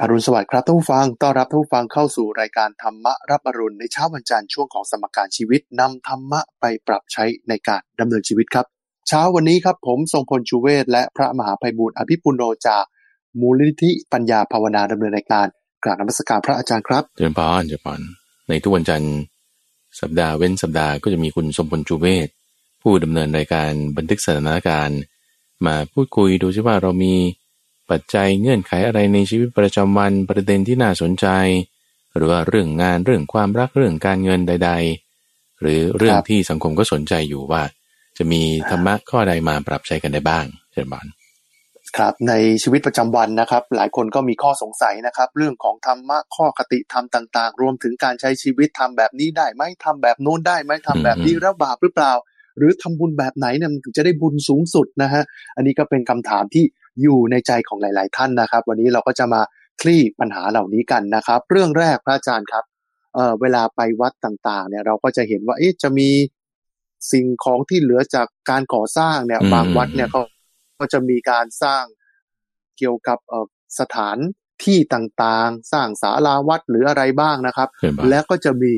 อรุณสวัสดิ์ครับท่านผู้ฟัง ต้อนรับท่านผู้ฟังเข้าสู่รายการธรรมะรับอรุณในเช้าวันจันทร์ช่วงของสมการชีวิตนำธรรมะไปปรับใช้ในการดำเนินชีวิตครับ เช้าวันนี้ครับผมทรงพลชูเวศและพระมหาภัยบูรณ์อภิปุโนจากมูลนิธิปัญญาภาวนาดำเนินรายการกราบนมัสการพระอาจารย์ครับเจริญพรเจริญพรในทุกวันจันทร์สัปดาห์เว้นสัปดาห์ก็จะมีคุณสมพลจูเวศผู้ดำเนินรายการบันทึกสถานการณ์ มาพูดคุยดูซิว่าเรามี ปัจจัยเงื่อนไขอะไรในชีวิตประจำวันประเด็นที่น่าสนใจ หรือว่าเรื่องงานเรื่องความรักเรื่องการเงินใด ๆ หรือเรื่องครับที่สังคมก็สนใจอยู่ว่า จะมีธรรมะข้อใดมาปรับใช้กันได้บ้างเจริญพรครับในชีวิตประจำวันนะครับ หลายคนก็มีข้อสงสัยนะครับ เรื่องของธรรมะข้อคติธรรมต่าง ๆ รวมถึงการใช้ชีวิตทำแบบนี้ได้ไหมทำแบบโน้นได้ไหมทำแบบนี้แล้วบาปหรือเปล่า หรือทำบุญแบบไหนเนี่ยมันถึงจะได้บุญสูงสุดนะฮะอันนี้ก็เป็นคำถามที่ อยู่ในใจของหลาย ๆ ท่านนะครับ วันนี้เราก็จะมาคลี่ปัญหาเหล่านี้กันนะครับ เรื่องแรกพระอาจารย์ครับเอ่อเวลาไปวัดต่างๆ เนี่ยเราก็จะเห็นว่าเอ๊ะจะมีสิ่งของที่เหลือจากการก่อสร้างเนี่ยอืมบางวัดเนี่ยเขาก็จะมีการสร้างเกี่ยวกับเอ่อสถานที่ต่างๆ สร้างศาลาวัดหรืออะไรบ้างนะครับเจริญพรและก็จะมี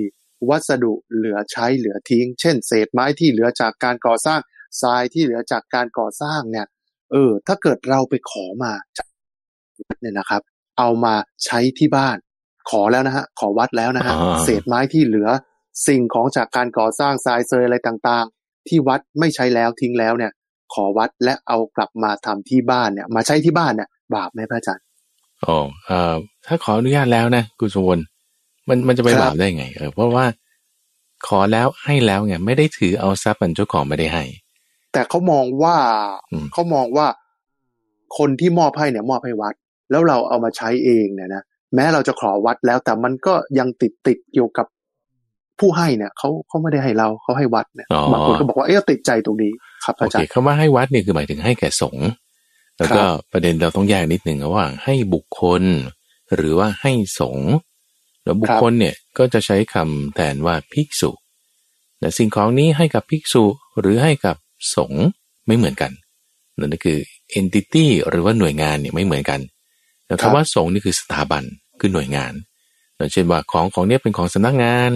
วัสดุเหลือใช้เหลือทิ้ง เช่น เศษไม้ที่เหลือจากการก่อสร้างทรายที่เหลือจากการก่อสร้างเนี่ย เออ ถ้าเกิดเราไปขอมาจากวัดเนี่ยนะครับ เอามาใช้ที่บ้าน ขอแล้วนะฮะ ขอวัดแล้วนะฮะอ่าเศษไม้ที่เหลือ สิ่งของจากการก่อสร้างทรายเซยอะไรต่างๆ ที่วัดไม่ใช้แล้วทิ้งแล้วเนี่ย ขอวัดและเอากลับมาทำที่บ้านเนี่ย มาใช้ที่บ้านเนี่ย บาปไหมพระอาจารย์โอ้เอ่อถ้าขออนุญาตแล้วนะคุณสมวนมันมันจะไปครับบาปได้ไง เออเพราะว่าขอแล้วให้แล้วไงไม่ได้ถือเอาทรัพย์อันเจ้าของไม่ได้ให้ แต่เขามองว่าอืมเขามองว่าคนที่มอบให้เนี่ยมอบให้วัด แล้วเราเอามาใช้เองเนี่ยนะแม้เราจะขอวัดแล้ว แต่มันก็ยังติดติดเกี่ยวกับผู้ให้เนี่ยเขาเขาไม่ได้ให้เราเขาให้วัดเนี่ยอ๋อบางคนก็บอกว่าเอ๊ะติดใจตรงนี้ครับพโอระอาเคจารย์คำว่าให้วัดเนี่ยคือหมายถึงให้แก่สงฆ์แล้วก็ครับประเด็นเราต้องแยกนิดหนึ่งระหว่างให้บุคคล หรือว่าให้สงฆ์แล้วบุคคลเนี่ยก็จะใช้คำแทนว่าภิกษุแต่สิ่งของนี้ให้กับภิกษุหรือให้กับ สงฆ์ไม่เหมือนกันนั่นก็คือ entity หรือว่าหน่วยงานเนี่ยไม่เหมือนกันแต่ครับคำว่าสงฆ์นี่คือสถาบันคือหน่วยงานอย่างเช่นว่าของของเนี้ยเป็นของสำนักงาน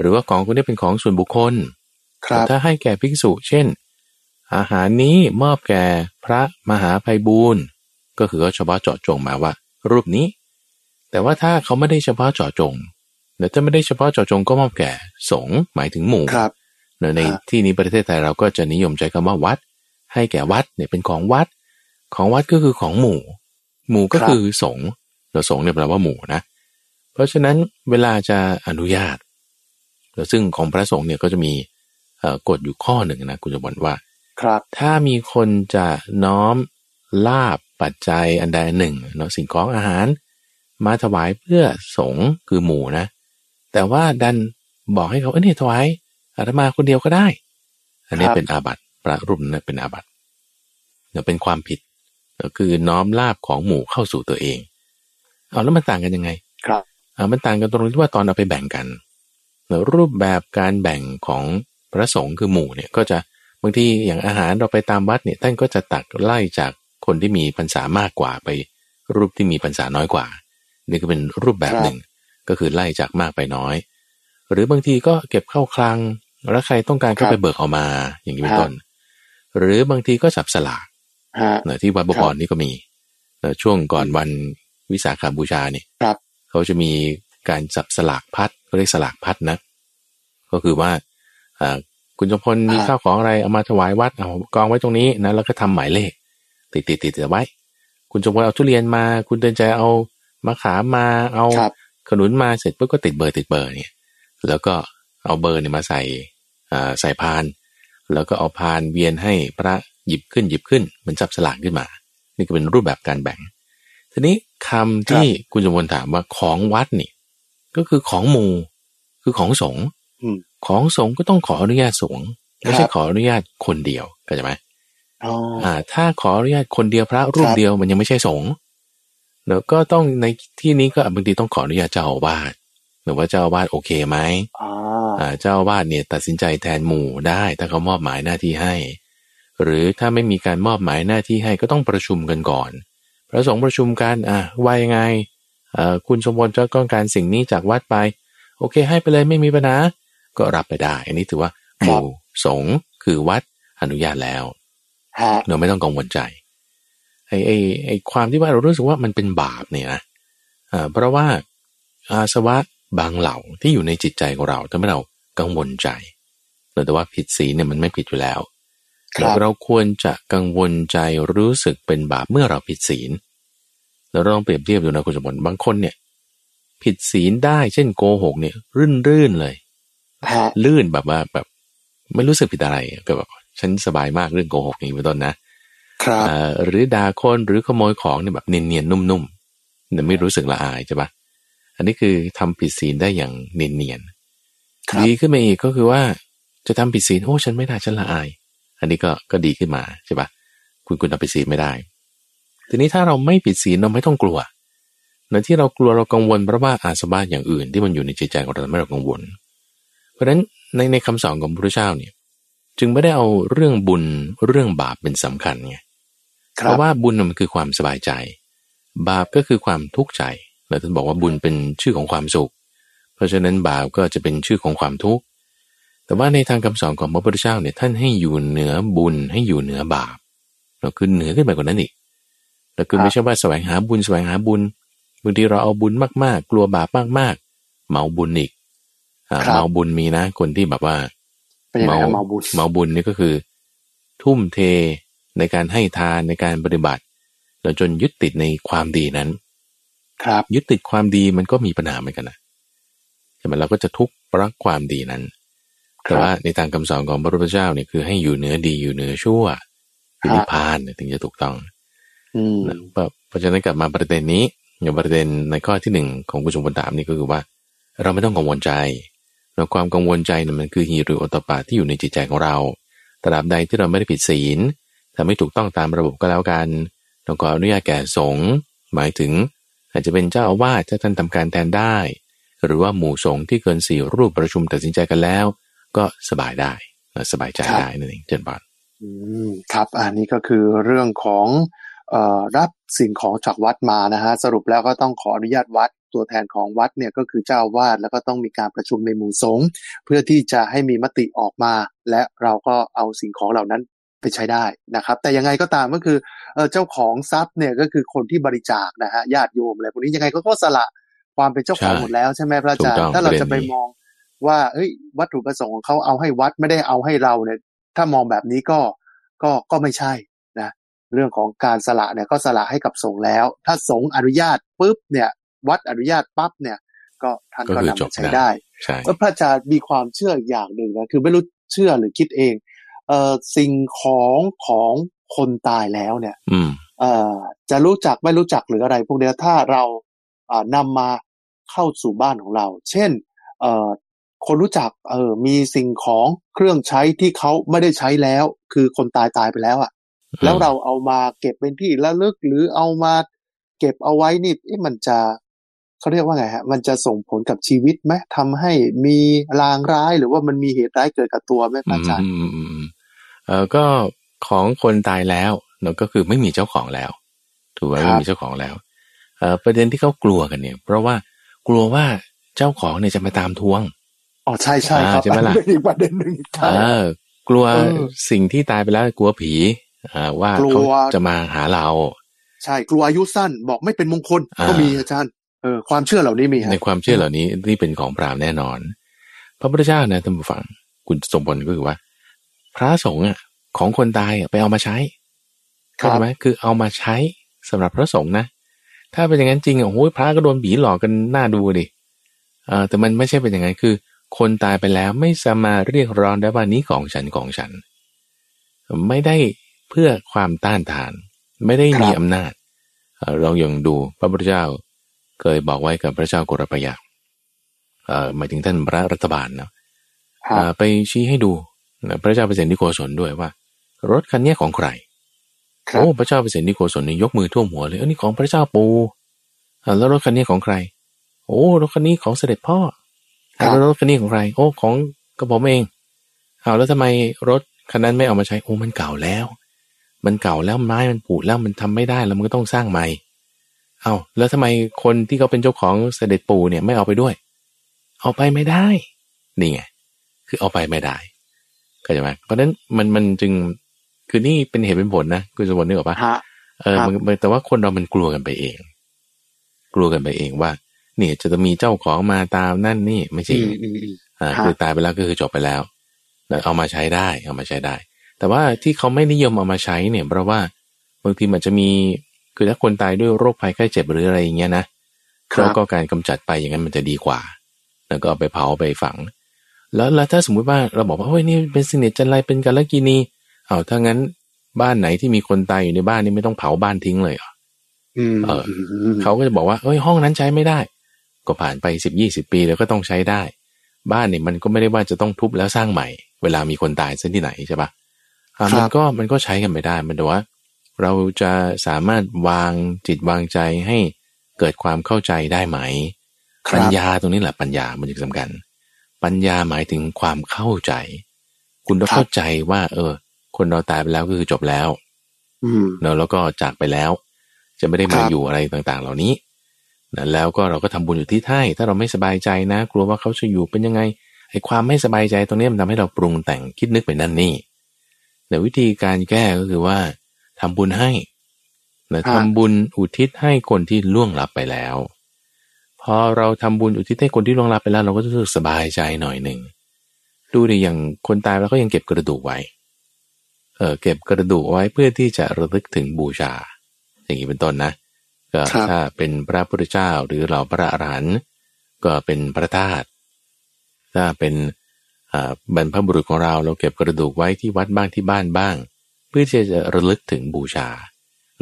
หรือว่าของคนนี้เป็นของส่วนบุคคลครับถ้าให้แก่ภิกษุ เช่น อาหารนี้มอบแก่พระมหาภัยบูรณ์ก็คือเขาเฉพาะเจาะจงมาว่า รูปนี้ แต่ว่าถ้าเขาไม่ได้เฉพาะเจาะจงแต่ถ้าไม่ได้เฉพาะเจาะจงก็มอบแก่สงฆ์หมายถึงหมู่ครับเนอะ ในครับที่นี้ประเทศไทยเราก็จะนิยมใช้คำว่าวัด ให้แก่วัดเนี่ยเป็นของวัด ของวัดก็คือของหมู่ หมู่ก็คือสงฆ์เราสงฆ์เนี่ยแปลว่าหมู่นะ เพราะฉะนั้นเวลาจะอนุญาตแล้วซึ่งของพระสงฆ์เนี่ยก็จะมีเอ่อกฎอยู่ข้อหนึ่งนะคุณจะบอกว่า ครับ ถ้ามีคนจะน้อมลาบปัจจัยอันใดอันหนึ่งเนาะสิ่งของอาหาร มาถวายเพื่อสงฆ์คือหมู่นะ แต่ว่าดันบอกให้เขาเอ้ยเนี่ยถวาย อาตมาคนเดียวก็ได้ อันนี้ครับเป็นอาบัติพระรูปนั้นนะเป็นอาบัติเนี่ยเป็นความผิดก็คือน้อมลาบของหมู่เข้าสู่ตัวเอง เอาแล้วมันต่างกันยังไง ครับอ่ามันต่างกันตรงที่ว่าตอนเอาไปแบ่งกันแล้วรูปแบบการแบ่งของพระสงฆ์คือหมู่เนี่ยก็จะบางทีอย่างอาหารเราไปตามวัดเนี่ยท่านก็จะตักไล่จากคนที่มีพรรษามากกว่าไป รูปที่มีพรรษาน้อยกว่า นี่ก็เป็นรูปแบบหนึ่ง ก็คือไล่จากมากไปน้อย หรือบางทีก็เก็บเข้าคลัง แล้วใครต้องการก็ครับไปเบิกเอามาอย่างนี้เป็นครับต้น หรือบางทีก็จับสลากฮะเนอะที่วัดบครับวรนี่ก็มีเนอะช่วงก่อนวันวิสาขาบูชาเนี่ยครับเขาจะมีการจับสลากพัดเขาเรียกสลากพัดนะ ก็คือว่าอ่าคุณจงพลมีอ่าข้าวของอะไรเอามาถวายวัดเอากองไว้ตรงนี้นะแล้วก็ทำหมายเลข ติดติดติดไว้ คุณจงพลเอาทุเรียนมา คุณเดินใจเอามะขามมาเอาครับขนุนมาเสร็จปุ๊บก็ติดเบอร์ติดเบอร์เนี่ย แล้วก็ เอาเบอร์เนี่ยมาใส่อ่าใส่พาน แล้วก็เอาพานเวียนให้พระหยิบขึ้นหยิบขึ้นเหมือนจับสลากขึ้นมา นี่ก็เป็นรูปแบบการแบ่ง ทีนี้คำที่คุณจมพลถามว่าของวัดนี่ก็คือของหมู่คือของสงฆ์อืมของสงฆ์ก็ต้องขออนุญาตสงฆ์ไม่คใช่รับขออนุญาตคนเดียวเข้าใจไหมอ๋ออ่า ถ้าขออนุญาตคนเดียวพระรูคปรับเดียวมันยังไม่ใช่สงฆ์แล้วก็ต้องในที่นี้ก็บางทีต้องขออนุญาตเจ้าอาวาสหรือว่าเจ้าอาวาสโอเคไหมอ่าอ่า เจ้าอาวาสเนี่ยตัดสินใจแทนหมู่ได้ถ้าเขามอบหมายหน้าที่ให้ หรือถ้าไม่มีการมอบหมายหน้าที่ให้ก็ต้องประชุมกันก่อนพระสงฆ์ประชุมกันอะว่ายังไงเอ่อคุณสมบูรณ์จะต้องการสิ่งนี้จากวัดไป โอเค ให้ไปเลยไม่มีปัญหาก็รับไปได้ อันนี้ถือว่าหมู่สงฆ์คือวัดอนุญาตแล้วฮะเราไม่ต้องกังวลใจไอ้ไอ้ไอ้ความที่ว่าเรารู้สึกว่ามันเป็นบาปเนี่ยนะอ่าเพราะว่าอาสวะบางเหล่าที่อยู่ในจิตใจของเราทำให้เรา กังวลใจแต่ว่าผิดศีลเนี่ยมันไม่ผิดอยู่แล้วครับเราควรจะกังวลใจรู้สึกเป็นบาปเมื่อเราผิดศีลเราลองเปรียบเทียบดูนะคุณสมบัติบางคนเนี่ย ผิดศีลได้เช่นโกหกเนี่ย รื่นรื่นๆเลยฮะลื่นแบบว่าแบบไม่รู้สึกผิดอะไรก็แบบฉันสบายมากเรื่องโกหกอย่างนี้เป็นต้นนะครับเอ่อหรือด่าคนหรือขโมยของเนี่ยแบบเนียนๆนุ่มๆแต่ไม่รู้สึกละอายใช่ปะอันนี้คือทำผิดศีลได้อย่างเนียนครับๆ ดีขึ้นมาอีกก็คือว่าจะทำผิดศีลโอ้ฉันไม่ได้ฉันละอาย อันนี้ก็ก็ดีขึ้นมาใช่ปะคุณคุณทำผิดศีลไม่ได้ ทีนี้ถ้าเราไม่ผิดศีลเราไม่ต้องกลัวในที่เรากลัวเรากังวลเพราะว่าอาสวะอย่างอื่น ที่มันอยู่ในจิตใจของเราทำให้เรากังวล เพราะฉะนั้นในในคำสอนของพระพุทธเจ้าเนี่ยจึงไม่ได้เอาเรื่องบุญเรื่องบาปเป็นสำคัญไงคเพรับราะว่าบุญน่ะมันคือความสบายใจ บาปก็คือความทุกข์ใจแล้วท่านบอกว่าบุญเป็นชื่อของความสุข เพราะฉะนั้นบาปก็จะเป็นชื่อของความทุกข์ แต่ว่าในทางคำสอนของพระพุทธเจ้าเนี่ยท่านให้อยู่เหนือบุญให้อยู่เหนือบาปเราคือเหนือขึ้นไปกว่านั้นอีกแต่คือไม่ใช่ว่าแสวงหาบุญแสวงหาบุญบางทีเราเอาบุญมากๆ กลัวบาปมากๆ เมาบุญอีกอ่าครับเมาบุญมีนะคนที่แบบว่าเป็นยังไงครับเมาบุญเมาบุญนี่ก็คือ ทุ่มเทในการให้ทานในการปฏิบัติแล้วจนยึดติดในความดีนั้น ครับยึดติดความดีมันก็มีปัญหาเหมือนกันนะ ใช่ไหมเราก็จะทุกข์รักความดีนั้น แต่ว่าในทางคำสอนของพระพุทธเจ้าเนี่ยคือให้อยู่เหนือดีอยู่เหนือชั่วคือนิพพานเนี่ยถึงจะถูกต้องอืมนะเพราะเพราะฉะนั้นกลับมาประเด็นนี้อย่างประเด็นในข้อที่หนึ่งของคุณชมพลถามนี่ก็คือว่า เราไม่ต้องกังวลใจแล้วความกังวลใจเนี่ยมันคือฮีริโอตปปาที่อยู่ในจิตใจของเราตราบใดที่เราไม่ได้ผิดศีลทำไม่ถูกต้องตามระบบก็แล้วกันเราก็อนุญาตแก่สงฆ์หมายถึง อาจจะเป็นเจ้าอาวาสถ้าท่านทำการแทนได้ หรือว่าหมู่สงฆ์ที่เกินสี่รูปประชุมตัดสินใจกันแล้ว ก็สบายได้สบายใจได้นั่นเองเจนบานอืมครับอันนี้ก็คือเรื่องของออรับสิ่งของจากวัดมานะฮะสรุปแล้วก็ต้องขออนุญาตวัดตัวแทนของวัดเนี่ยก็คือเจ้าวาสแล้วก็ต้องมีการประชุมในหมู่สงฆ์เพื่อที่จะให้มีมติออกมา และเราก็เอาสิ่งของเหล่านั้นไปใช้ได้นะครับ แต่ยังไงก็ตามก็คือเอ่อเจ้าของทรัพย์เนี่ยก็คือคนที่บริจาคนะฮะญาติโยมอะไรพวกนี้ยังไงก็ก็สละ ความเป็นเจ้าของใช่หมดแล้วใช่ไหมพระอาจารถูกต้ย์องถ้าเราประเด็นจะไปนี้มองว่าเอ้ย วัตถุประสงค์ของเขาเอาให้วัดไม่ได้เอาให้เราเนี่ย ถ้ามองแบบนี้ก็ก็ก็ไม่ใช่นะเรื่องของการสละเนี่ยก็สละให้กับสงฆ์แล้ว ถ้าสงฆ์อนุญาตปุ๊บเนี่ย วัดอนุญาตปั๊บเนี่ย ก็ท่านก็ก็คือนำจบมาใช้ได้ได้ใช่ว่าพระอาจารย์มีความเชื่ออีกอย่างหนึ่งนะคือไม่รู้เชื่อหรือคิดเอง เอ่อสิ่งของของคนตายแล้วเนี่ย อืมเอ่อจะรู้จักไม่รู้จักหรืออะไร พวกเนี้ยถ้าเราอ่า นำมาเข้าสู่บ้านของเรา เช่นเอ่อคนรู้จักเออมีสิ่งของเครื่องใช้ที่เขาไม่ได้ใช้แล้ว คือคนตายตายไปแล้วอะ่ะ แล้วเราเอามาเก็บเป็นที่ระลึกหรือเอามาเก็บเอาไว้นี่เอ๊ะมันจะเขาเรียกว่าไงฮะ มันจะส่งผลกับชีวิตไหมทำให้มีลางร้ายหรือว่ามันมีเหตุร้ายเกิดกับตัวไหมพระอาจารย์อืมอืมอืมอืมเออก็ของคนตายแล้วเนอะก็คือไม่มีเจ้าของแล้ว ถูกไหมครับไม่มีเจ้าของแล้วเออ ประเด็นที่เขากลัวกันเนี่ย เพราะว่ากลัวว่าเจ้าของเนี่ยจะมาตามทวงอ๋อใช่ใช่ครับอ่าใช่ไหมล่ะอันนี้เป็นอีกประเด็นหนึ่งใช่เออกลัวเออสิ่งที่ตายไปแล้วกลัวผีอ่าว่ากลัวเขาจะมาหาเรา ใช่กลัวอายุสั้นบอกไม่เป็นมงคลอ่าก็มีอาจารย์เออความเชื่อเหล่านี้มีฮะในความเชื่อเหล่านี้นี่เป็นของพราหมณ์แน่นอน พระพุทธเจ้านะท่านผู้ฟังคุณสมบัติก็คือว่า พระสงฆ์อะของคนตายอะไปเอามาใช้ครัเข้าบใจไหมคือเอามาใช้สำหรับพระสงฆ์นะ ถ้าเป็นอย่างนั้นจริงอะโอ้โหพระก็โดนผีหลอกกันหน้าดูดิเออแต่มันไม่ใช่เป็นอย่างนั้นคือ คนตายไปแล้วไม่สามารถเรียกร้องได้ว่านี้ของฉันของฉัน ไม่ได้เพื่อความต้านทาน ไม่ได้มีครับอำนาจเอ่อลองยังดูพระพุทธเจ้าเคยบอกไว้กับพระเจ้ากุรปยาเอ่อหมายถึงท่านพระรัฐบาลเนาะครับอ่าไปชี้ให้ดูนะพระเจ้าเปรตนิโกศลด้วยว่า รถคันเนี้ยของใครครับ โอ้พระเจ้าเปรตนิโกศลนี่ยกมือท่วมหัวเลยเออนี่ของพระเจ้าปูอ่าแล้วรถคันนี้ของใคร โอ้รถคันนี้ของเสด็จพ่อครับแล้วรถคันนี้ของใคร โอ้ของกระผมเองเอาแล้วทำไมรถคันนั้นไม่เอามาใช้โอ้มันเก่าแล้ว มันเก่าแล้วไม้มันผุแล้วมันทำไม่ได้แล้วมันก็ต้องสร้างใหม่เอาแล้วทำไมคนที่เขาเป็นเจ้าของเสด็จปู่เนี่ยไม่เอาไปด้วย เอาไปไม่ได้ นี่ไงคือเอาไปไม่ได้เข้าใจไหมเพราะฉะนั้นมันมันจึง คือนี่เป็นเหตุเป็นผลนะคุณสมบัตินึกออกปะฮะเออครับมันมันแต่ว่าคนเรามันกลัวกันไปเอง กลัวกันไปเองว่า เนี่ยจะต้องมีเจ้าของมาตามนั่นนี่ไม่จริงอืมอืมอืมอ่าฮะคือตายไปแล้วก็คือจบไปแล้วแล้วเอามาใช้ได้ เอามาใช้ได้ แต่ว่าที่เขาไม่นิยมเอามาใช้เนี่ย เพราะว่าบางทีมันจะมีคือถ้าคนตายด้วยโรคภัยไข้เจ็บหรืออะไรอย่างเงี้ยนะแล้วก็การกำจัดไปอย่างนั้นมันจะดีกว่า แล้วก็เอาไปเผาไปฝัง แล้วแล้วถ้าสมมุติว่าเราบอกว่าเฮ้ยนี่เป็นสิเนจันไรเป็นกาลกินี เอาถ้างั้นบ้านไหนที่มีคนตายอยู่ในบ้านนี่ไม่ต้องเผาบ้านทิ้งเลยเหรออืมเออมเขาก็จะบอกว่าเอ้ยห้องนั้นใช้ไม่ได้ ก็ผ่านไปสิบยี่สิบปีแล้วก็ต้องใช้ได้ บ้านเนี่ยมันก็ไม่ได้ว่าจะต้องทุบแล้วสร้างใหม่ เวลามีคนตายเส้นที่ไหนใช่ปะอะมันก็มันก็ใช้กันไม่ได้มันแต่ว่า เราจะสามารถวางจิตวางใจให้เกิดความเข้าใจได้ไหมครับปัญญาตรงนี้แหละปัญญามันจึงสำคัญ ปัญญาหมายถึงความเข้าใจ คุณต้องเข้าใจว่า เออ คนเราตายไปแล้วก็คือจบแล้ว อืมเนอะแล้วก็จากไปแล้ว จะไม่ได้ครัมาบอยู่อะไรต่างๆ เหล่านี้นะแล้วก็เราก็ทำบุญอยู่ที่ให้ถ้าเราไม่สบายใจนะ กลัวว่าเขาจะอยู่เป็นยังไงไอ้ความไม่สบายใจตรงนี้มันทำให้เราปรุงแต่งคิดนึกไปนั่นนี่แต่วิธีการแก้ก็คือว่าทำบุญให้นะทำบุญอุทิศให้คนที่ล่วงลับไปแล้ว พอเราทำบุญอุทิศให้คนที่ล่วงลับไปแล้ว เราก็จะรู้สึกสบายใจหน่อยหนึ่งดูดิอย่างคนตายแล้วก็ยังเก็บกระดูกไว้ เออเก็บกระดูกไว้เพื่อที่จะระลึกถึงบูชา อย่างนี้เป็นต้นนะก็ครับถ้าเป็นพระพุทธเจ้าหรือเราพระอรหันต์ก็เป็นพระธาตุถ้าเป็นอ่าบรรพบุรุษของเราเราเก็บกระดูกไว้ที่วัดบ้างที่บ้านบ้าง เพื่อที่จะระลึกถึงบูชา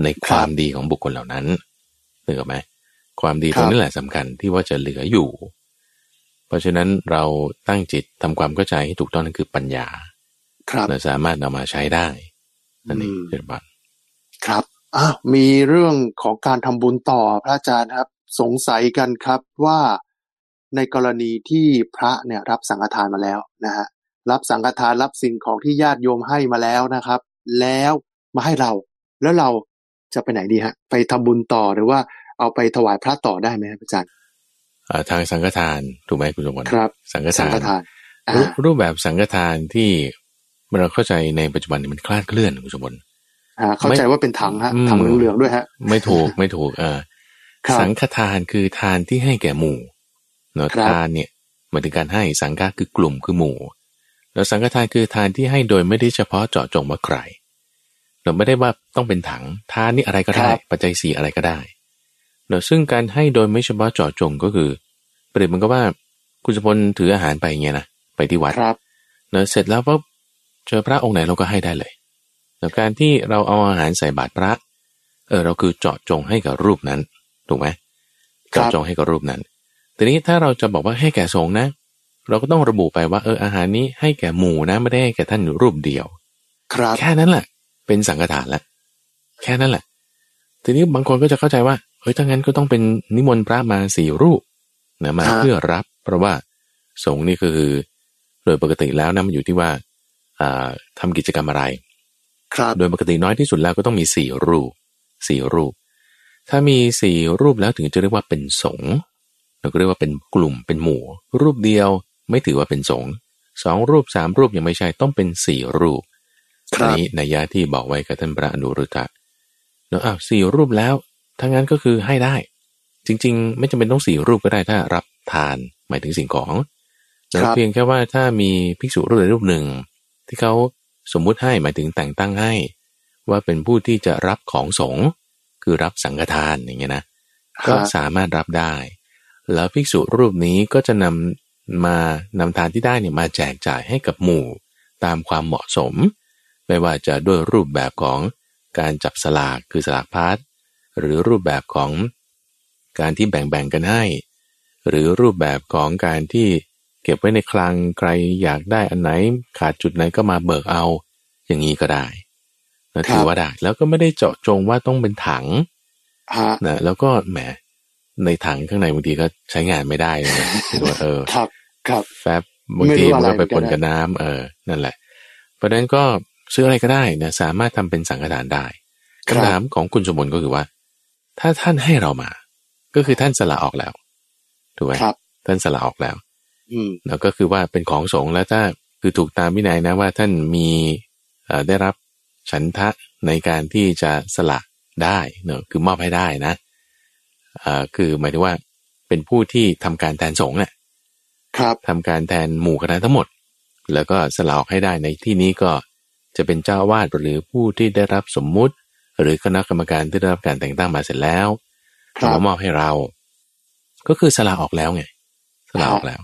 ในความดีของบุคคลเหล่านั้นนึกออกไหมความดีตรงนี้แหละสำคัญที่ว่าจะเหลืออยู่ เพราะฉะนั้นเราตั้งจิตทำความเข้าใจให้ถูกต้องนั่นคือปัญญา ครับเราสามารถนำมาใช้ได้นั่นเองอืมเช่นบันครับอะมีเรื่องของการทำบุญต่อพระอาจารย์ครับ สงสัยกันครับว่าในกรณีที่พระเนี่ยรับสังฆทานมาแล้วนะฮะรับสังฆทานรับสิ่งของที่ญาติโยมให้มาแล้วนะครับ แล้วมาให้เราแล้วเราจะไปไหนดีฮะ ไปทำบุญต่อหรือว่าเอาไปถวายพระต่อได้ไหมครับอาจารย์อ่าทางสังฆทานถูกไหมคุณสมบัติครับ สังฆสังทานฆทานอ่ารูปรูปแบบสังฆทานที่ เราเข้าใจในปัจจุบันนี้มันคลาดเคลื่อนคุณสมบัติอ่าเข้าใจว่าเป็นถังฮะอืมถังเหลืองๆด้วยฮะ ไม่ถูกไม่ถูกเออครับสังฆทานคือทานที่ให้แก่หมู่เนาะครับทานเนี่ยหมายถึงการให้สังฆะคือกลุ่มคือหมู่ แล้วสังฆทานคือทานที่ให้โดยไม่ได้เฉพาะเจาะจงว่าใครเราไม่ได้ว่าต้องเป็นถังทานนี่อะไรก็ได้ ปัจจัยสี่อะไรก็ได้เนาะซึ่งการให้โดยไม่เฉพาะเจาะจงก็คือเปรียบมันก็ว่าคุณสมพลถืออาหารไปอย่างเงี้ยนะไปที่วัดครับเนอะเสร็จแล้วปุ๊บ เจอพระองค์ไหนเราก็ให้ได้เลยแต่การที่เราเอาอาหารใส่บาตรพระเออเราคือเจาะจงให้กับรูปนั้นถูกไหมครับเจาะจงให้กับรูปนั้นทีนี้ถ้าเราจะบอกว่าให้แก่สงฆ์นะ เราก็ต้องระบุไปว่าเอออาหารนี้ให้แก่หมู่นะไม่ได้ให้แก่ท่านรูปเดียว ครับแค่นั้นแหละเป็นสังฆทานละแค่นั้นแหละ ทีนี้บางคนก็จะเข้าใจว่าเฮ้ยถ้างั้นก็ต้องเป็นนิมนต์พระมาสี่รูปนะมาครับเพื่อรับ เพราะว่าสงฆ์นี่ก็คือโดยปกติแล้วนะมันอยู่ที่ว่า อ่าทำกิจกรรมอะไร ครับ โดยปกติน้อยที่สุดแล้วก็ต้องมีสี่รูปสี่รูป ถ้ามีสี่รูปแล้วถึงจะเรียกว่าเป็นสงฆ์เราก็เรียกว่าเป็นกลุ่มเป็นหมู่ รูปเดียวไม่ถือว่าเป็นสงฆ์สองรูปสามรูปยังไม่ใช่ต้องเป็นสี่รูปครับอันนี้นัยยะที่บอกไว้กับท่านพระอนุรุตตะเนาะอ้าวสี่รูปแล้วถ้างั้นก็คือให้ได้ จริง ๆ ไม่จำเป็นต้องสี่รูปก็ได้ถ้ารับทานหมายถึงสิ่งของแต่ครับเพียงแค่ว่าถ้ามีภิกษุรูปใดรูปหนึ่ง ที่เขาสมมุติให้หมายถึงแต่งตั้งให้ ว่าเป็นผู้ที่จะรับของสงฆ์คือรับสังฆทานอย่างเงี้ยนะก็ฮะสามารถรับได้ แล้วภิกษุรูปนี้ก็จะนำมานำทานที่ได้เนี่ยมาแจกจ่ายให้กับหมู่ตามความเหมาะสม ไม่ว่าจะด้วยรูปแบบของการจับสลากคือสลากพาร์ทหรือรูปแบบของการที่แบ่งๆกันให้ หรือรูปแบบของการที่ เก็บไว้ในคลังใครอยากได้อันไหนขาดจุดไหนก็มาเบิกเอา อย่างนี้ก็ได้นะถือว่าได้แล้วก็ไม่ได้เจาะจงว่าต้องเป็นถังฮะนะแล้วก็แหมในถังข้างในบางทีก็ใช้งานไม่ได้เลยนะคือว่าเออครับครับแฟบบางทีไม่รู้มันอะไรก็ไปปนเหมือนกันนะกับน้ำเออ นั่นแหละ เพราะฉะนั้นก็ซื้ออะไรก็ได้นะสามารถทำเป็นสังฆทานได้ครับคำถามของคุณสมบูรณ์ก็คือว่า ถ้าท่านให้เรามา ก็คือท่านสละออกแล้วถูกไหมครับท่านสละออกแล้วอืม แล้วก็คือว่าเป็นของสงฆ์แล้วถ้าคือถูกตามวินัยนะว่าท่านมีเอ่อได้รับฉันทะในการที่จะสละได้เนอะคือมอบให้ได้นะเอ่อคือหมายถึงว่าเป็นผู้ที่ทำการแทนสงฆ์เนี่ยครับทำการแทนหมู่คณะทั้งหมด แล้วก็สละออกให้ได้ในที่นี้ก็จะเป็นเจ้าอาวาสหรือผู้ที่ได้รับสมมุติ หรือคณะกรรมการที่ได้รับการแต่งตั้งมาเสร็จแล้วครับมามอบให้เรา ก็คือสละออกแล้วไงสละออกแล้ว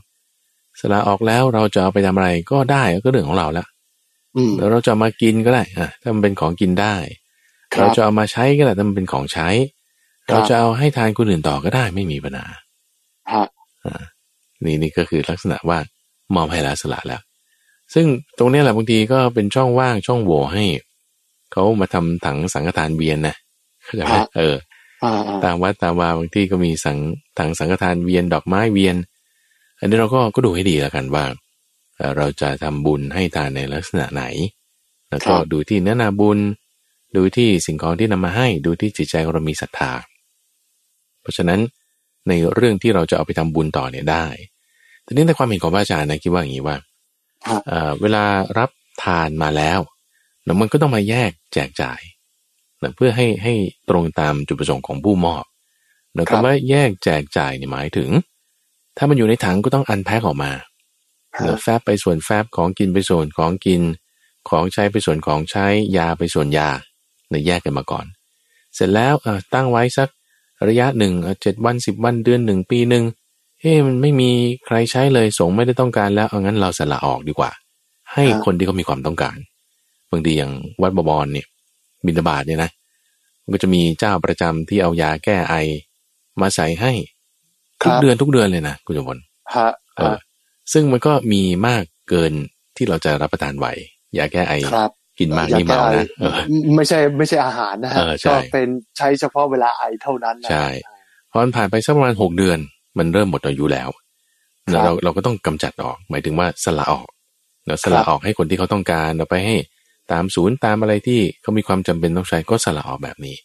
สละออกแล้วเราจะเอาไปทำอะไรก็ได้ก็เรื่องของเราแล้วอืมแล้วเราจะเอามากินก็ได้อะถ้ามันเป็นของกินได้คเรารับจะเอามาใช้ก็ได้ถ้ามันเป็นของใช้ครับเราจะเอาให้ทานคนอื่นต่อก็ได้ไม่มีปัญหาฮะนี่นี่ก็คือลักษณะว่ามอบให้แล้วสละแล้ว ซึ่งตรงเนี้ยแหละบางทีก็เป็นช่องว่างช่องโหว่ให้เขามาทำถังสังฆทานเวียนนะเข้าใจไหมฮะเอออ่าอ่าตามวัดตามวาบางที่ก็มีสังถังสังฆทานเวียนดอกไม้เวียน อันนี้เราก็ก็ดูให้ดีแล้วกันว่าเอ่อเราจะทำบุญให้ทานในลักษณะไหน แล้วก็ดูที่เนื้อนาบุญ ดูที่สิ่งของที่นำมาให้ดูที่จิตใจของเรามีศรัทธา เพราะฉะนั้นในเรื่องที่เราจะเอาไปทำบุญต่อเนี่ยได้ทีนี้ในความเห็นของพระอาจารย์นะคิดว่าอย่างนี้ว่าฮะเอ่อเวลารับทานมาแล้วเนอะมันก็ต้องมาแยกแจกจ่ายนะเพื่อให้ให้ตรงตามจุดประสงค์ของผู้มอบเนอะครับคำว่าแยกแจกจ่ายเนี่ยหมายถึง ถ้ามันอยู่ในถังก็ต้องอันแพ็คออกมาฮะเนอะแฟบไปส่วนแฟบของกินไปส่วนของกิน ของใช้ไปส่วนของใช้ยาไปส่วนยาเนอะแยกกันมาก่อน เสร็จแล้วเอ่อตั้งไว้สักระยะหนึ่งเอ่อเจ็ดวันสิบวันเดือนหนึ่งปีหนึ่งเฮ้มันไม่มีใครใช้เลยสงฆ์ไม่ได้ต้องการแล้วเอางั้นเราสละออกดีกว่า ให้ครับคนที่เขามีความต้องการบางทีอย่างวัดบวรเนี่ยบิณฑบาตเนี่ยนะมันก็จะมีเจ้าประจำที่เอายาแก้ไอมาใส่ให้ครั ทุกบเดือนทุกเดือนเลยนะคุณจมพลฮะเออซึ่งมันก็มีมากเกินที่เราจะรับประทานไหวยาแก้ไอครับกินมากอยนี่เมาแก้ไอนะเออไม่ใช่ไม่ใช่อาหารนะฮะเออใช่ก็เป็นใช้เฉพาะเวลาไอเท่านั้นนะใช่พอมันผ่านไปสักประมาณหกเดือน มันเริ่มหมดอายุแล้วครับเราเราก็ต้องกำจัดออกหมายถึงว่าสละออกเราสละครับออกให้คนที่เขาต้องการเราไปให้ตามศูนย์ตามอะไรที่เขามีความจำเป็นต้องใช้ก็สละออกแบบนี้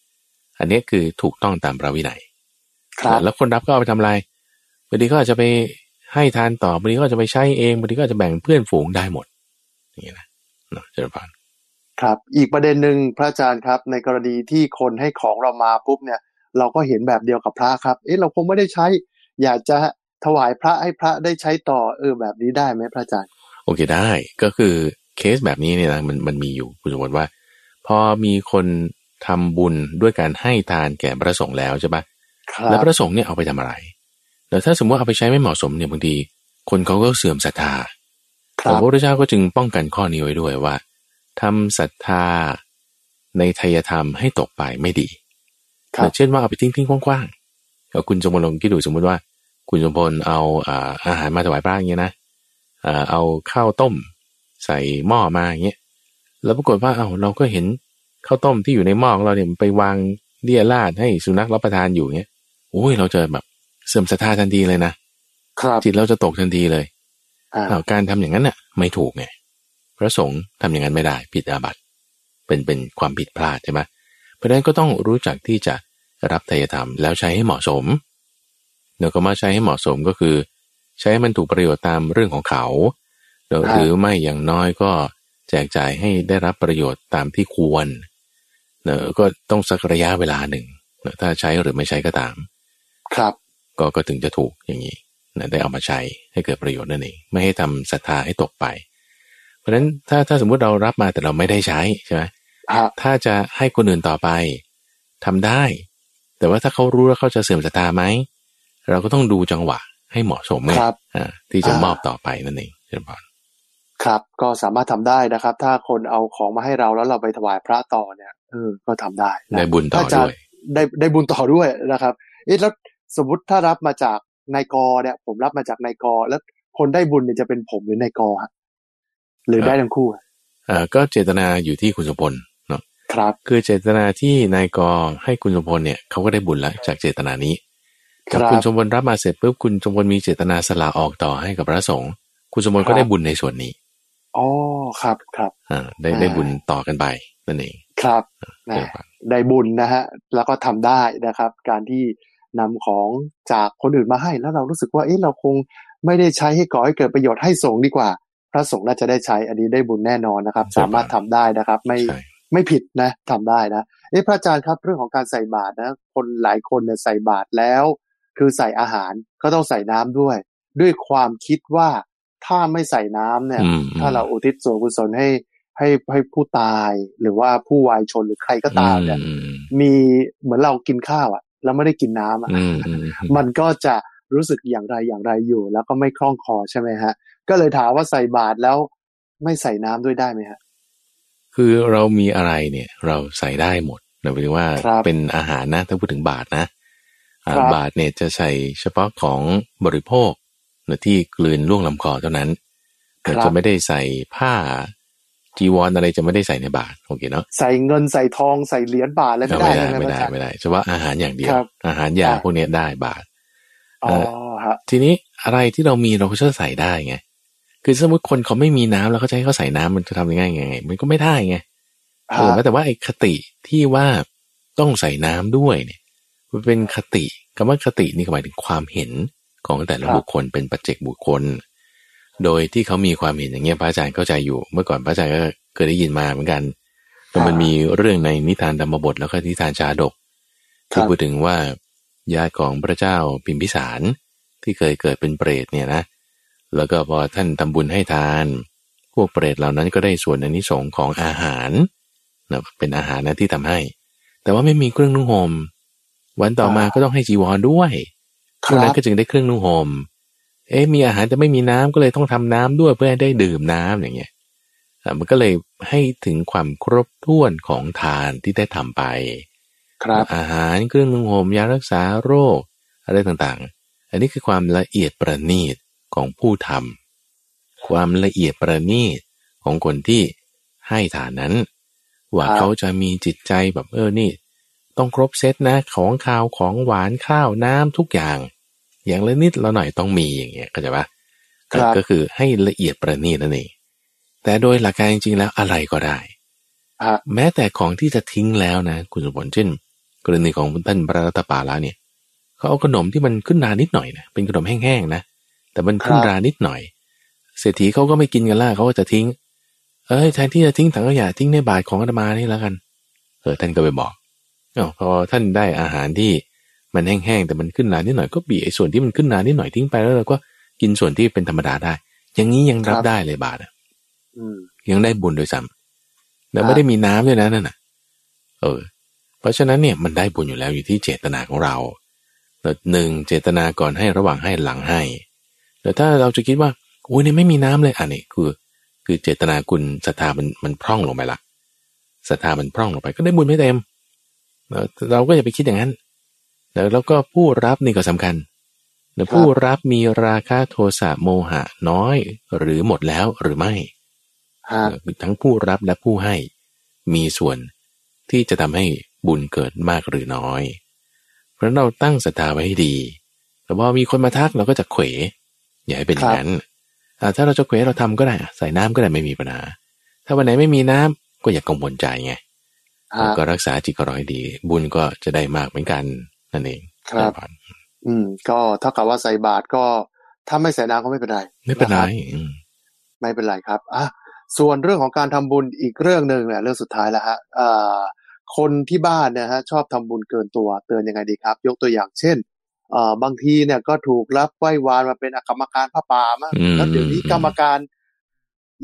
อันนี้คือถูกต้องตามพระวินัยครับ แล้วคนรับก็เอาไปทำอะไรบางทีก็อาจจะไปให้ทานต่อบางทีก็อาจจะไปใช้เองบางทีก็อาจจะแบ่งเพื่อนฝูงได้หมด อย่างนี้นะเนาะเจริญพรครับ อีกประเด็นหนึ่งพระอาจารย์ครับ ในกรณีที่คนให้ของเรามาปุ๊บเนี่ย เราก็เห็นแบบเดียวกับพระครับ เอ๊ะเราคงไม่ได้ใช้ อยากจะถวายพระให้พระได้ใช้ต่อเออแบบนี้ได้ไหมพระอาจารย์ โอเคได้ก็คือเคสแบบนี้เนี่ยนะมันมันมีอยู่คุณสมมติว่า พอมีคนทำบุญด้วยการให้ทานแก่พระสงฆ์แล้วใช่ปะค แล้รัวบพระสงฆ์เนี่ยเอาไปทำอะไร แล้วถ้าสมมติเอาไปใช้ไม่เหมาะสมเนี่ยบางทีคนเขาก็เสื่อมศรัทธาคพรับระพุทธเจ้าก็จึงป้องกันข้อนี้ไว้ด้วยว่าทำศรัทธาในไทยธรรมให้ตกไปไม่ดีครับเช่นว่าเอาไปทิ้งทิ้งๆกว้างๆเอาคุณสมพลลองคิดดูสมมติว่า คุณสมพลเอาอ่าอาหารมาถวายพระอย่างเงี้ยนะอ่าเอาข้าวต้ม ใส่หม้อมาอย่างเงี้ย แล้วปรากฏว่าเอาเราก็เห็นข้าวต้มที่อยู่ในหม้อของเราเนี่ยมันไปวางเลี่ยราดให้สุนัขรับประทานอยู่เงี้ย โอ้ยเราจะแบบเสื่อมศรัทธาทันทีเลยนะครับจิตเราจะตกทันทีเลยอ่าอ้าวการทำอย่างนั้นน่ะ ไม่ถูกไงพระสงฆ์ทำอย่างนั้นไม่ได้ผิดอาบัติเป็นเป็นความผิดพลาดใช่ไหมเพราะฉะนั้นก็ต้องรู้จักที่จะรับไตรธรรมแล้วใช้ให้เหมาะสมเดี๋ยวก็มาใช้ให้เหมาะสมก็คือ ใช้ให้มันถูกประโยชน์ตามเรื่องของเขาเดี๋ยวครับหรือไม่อย่างน้อยก็แจกจ่ายให้ได้รับประโยชน์ตามที่ควรเนอะก็ต้องสักระยะเวลาหนึ่งเนอะถ้าใช้หรือไม่ใช้ก็ตาม ครับ ก็ก็ถึงจะถูกอย่างนี้นะได้เอามาใช้ให้เกิดประโยชน์นั่นเองไม่ให้ทำศรัทธาให้ตกไป เพราะฉะนั้นถ้าถ้าสมมุติเรารับมาแต่เราไม่ได้ใช้ใช่ไหมฮะถ้าจะให้คนอื่นต่อไปทำได้ แต่ว่าถ้าเขารู้แล้วเขาจะเสื่อมศรัทธาไหมเราก็ต้องดูจังหวะให้เหมาะสมไงครับอ่าที่จะอ่ามมอบต่อไปนั่นเองเจริญพรครับก็สามารถทำได้นะครับ ถ้าคนเอาของมาให้เราแล้วเราไปถวายพระต่อเนี่ยเออก็ทำได้นะได้บุญต่อพระาจารด้วยได้ได้บุญต่อด้วยนะครับเอ๊ะแล้ว สมมติถ้ารับมาจากนายกอเนี่ย ผมรับมาจากนายกอแล้วคนได้บุญเนี่ยจะเป็นผมหรือนายกอฮะหรือได้ทั้งคู่ฮะอ่าก็เจตนาอยู่ที่คุณสมพลเนาะครับ คือเจตนาที่นายกให้คุณสมพลเนี่ยเขาก็ได้บุญแล้วจากเจตนานี้คถ้ารับคุณสมพลรับมาเสร็จปุ๊บคุณสมพลมีเจตนาสละออกต่อให้กับพระสงฆ์คุณสมพลครัก็บได้บุญในส่วนนี้อ๋อครับครับอ่าได้อ่าได้บุญต่อกันไปนั่นเองครับได้บุญนะฮะแล้วก็ทำได้นะครับ การที่ นำของจากคนอื่นมาให้ แล้วเรารู้สึกว่าเอ๊ะเราคงไม่ได้ใช้ให้ก่อให้เกิดประโยชน์ให้สงฆ์ดีกว่า พระสงฆ์น่าจะได้ใช้อันนี้ได้บุญแน่นอนนะครับ สามารถทำได้นะครับ ไม่ไม่ผิดนะทำได้นะเอ๊ะพระอาจารย์ครับเรื่องของการใส่บาตรนะ คนหลายคนเนี่ยใส่บาตรแล้ว คือใส่อาหารก็ต้องใส่น้ำด้วย ด้วยความคิดว่าถ้าไม่ใส่น้ำเนี่ย ถ้าเราอุทิศส่วนกุศลให้ให้ให้ผู้ตายหรือว่าผู้วายชนหรือใครก็ตามเนี่ยมีเหมือนเรากินข้าวอะ แล้วไม่ได้กินน้ำอะมันก็จะรู้สึกอย่างไรอย่างไรอยู่ แล้วก็ไม่คล่องคอใช่ไหมฮะ ก็เลยถามว่าใส่บาตรแล้วไม่ใส่น้ำด้วยได้ไหมฮะ คือเรามีอะไรเนี่ย เราใส่ได้หมดหมายถึงว่าเป็นอาหารนะถ้าพูดถึงบาทนะบาทเนี่ยจะใส่เฉพาะของบริโภคที่กลืนล่วงลำคอเท่านั้นแต่จะไม่ได้ใส่ผ้า จีวรออะไรจะไม่ได้ใส่ในบาทโอเคเนาะใส่เงินใส่ทองใส่เหรียญบาทอะไรไม่ได้ไม่ได้ไม่ได้เฉพาะอาหารอย่างเดียว อาหารยาพวกนี้ได้บาทอ๋อทีนี้อะไรที่เรามีเราก็จะใส่ได้ไงคือสมมติคนเขาไม่มีน้ำแล้วเขาจะให้เขาใส่น้ำมันจะทำยังไงไงมันก็ไม่ได้ไงเออแต่ว่าไอ้คติที่ว่าต้องใส่น้ำด้วยเนี่ยมันเป็นคติคำว่าคตินี่หมายถึงความเห็นของแต่ละบุคคลเป็นปัจเจกบุคคล โดยที่เขามีความเห็นอย่างเงี้ยพระอาจารย์เข้าใจอยู่ เมื่อก่อนพระอาจารย์ก็เคยได้ยินมาเหมือนกันแต่มันมีเรื่องในนิทานธรรมบทแล้วก็นิทานชาดกที่พูดถึงว่าญาติของพระเจ้าพิมพิสารที่เคยเกิดเป็นเปรตเนี่ยนะ แล้วก็พอท่านทำบุญให้ทาน พวกเปรตเหล่านั้นก็ได้ส่วนอนิสงของอาหารนะเป็นอาหารนะที่ทำให้ แต่ว่าไม่มีเครื่องนุ่งห่มวันต่อมาก็ต้องให้จีวรด้วยช่วงนั้นก็จึงได้เครื่องนุ่งห่ม เอ๊ะมีอาหารแต่ไม่มีน้ำก็เลยต้องทำน้ำด้วยเพื่อให้ได้ดื่มน้ำอย่างเงี้ยมันก็เลยให้ถึงความครบถ้วนของทานที่ได้ทำไป ครับอาหารเครื่องนุ่งห่มยารักษาโรค อะไรต่างๆ อันนี้คือความละเอียดประณีตของผู้ทำความละเอียดประณีตของคนที่ให้ทานนั้น ว่าเขาจะมีจิตใจแบบเออนี่ ต้องครบเซตนะของข้าวของหวานข้าวน้ำทุกอย่าง อย่างละนิดละหน่อยต้องมีอย่างเงี้ยเข้าใจปะก็คือให้ละเอียดประณีตนั่นเองแต่โดยหลักการจริงๆแล้วอะไรก็ได้แม้แต่ของที่จะทิ้งแล้วนะ คุณสมบัติเช่น กรณีของท่านพระรัตปาละเนี่ยเขาเอาขนมที่มันขึ้นรานิดหน่อยนะเป็นขนมแห้งๆนะแต่มันขึ้นรานิดหน่อย เศรษฐีเขาก็ไม่กินกันล่ะเขาก็จะทิ้ง เอ้ยแทนที่จะทิ้งถังขยะทิ้งในบาตรของอาตมานี่แล้วกัน เออท่านก็ไปบอกอ๋อพอท่านได้อาหารที่ มันแห้งๆแต่มันขึ้นนานนิดหน่อยก็บีไอ้ส่วนที่มันขึ้นนานนิดหน่อยทิ้งไปแล้วเราก็กินส่วนที่เป็นธรรมดาได้ อย่างนี้ยังรับได้เลยบาตรยังได้บุญโดยซ้ำแล้วไม่ได้มีน้ำด้วยนะนั่นน่ะ เออ เพราะฉะนั้นเนี่ยมันได้บุญอยู่แล้วอยู่ที่เจตนาของเราแต่หนึ่งเจตนาก่อนให้ระหว่างให้หลังให้แต่ถ้าเราจะคิดว่าโอ้ยเนี่ยไม่มีน้ำเลยอันนี้คือ คือเจตนาคุณศรัทธามันมันพร่องลงไปละศรัทธามันพร่องลงไป ก็ได้บุญไม่เต็มเราก็อย่าไปคิดอย่างนั้น แล้วก็ผู้รับนี่ก็สำคัญแต่ผู้รับมีราคาโทสะโมหะน้อย หรือหมดแล้วหรือไม่ทั้งผู้รับและผู้ให้ มีส่วนที่จะทำให้บุญเกิดมากหรือน้อย เพราะเราตั้งศรัทธาไว้ให้ดี แต่พอมีคนมาทักเราก็จะเขวอย่าให้เป็นอย่างนั้นถ้าเราจะเควเราทำก็ได้ ใส่น้ำก็ได้ไม่มีปัญหา ถ้าวันไหนไม่มีน้ำก็อย่ากังวลใจไงก็รักษาจิตก็ร้อยดี บุญก็จะได้มากเหมือนกัน นั่นเองครับอืม ก็เท่ากับว่าใส่บาตรก็ถ้าไม่ใส่น้ำก็ไม่เป็นไรไม่เป็นไรไม่เป็นไรครับอะส่วนเรื่องของการทำบุญอีกเรื่องหนึ่งเนี่ยเรื่องสุดท้ายแล้วฮะอ่าคนที่บ้านเนี่ยฮะชอบทำบุญเกินตัวเตือนยังไงดีครับ ยกตัวอย่างเช่นเอ่อบางทีเนี่ยก็ถูกรับไหว้วานมาเป็นกรรมการพระป่ามากแล้วเดี๋ยวนี้กรรมการ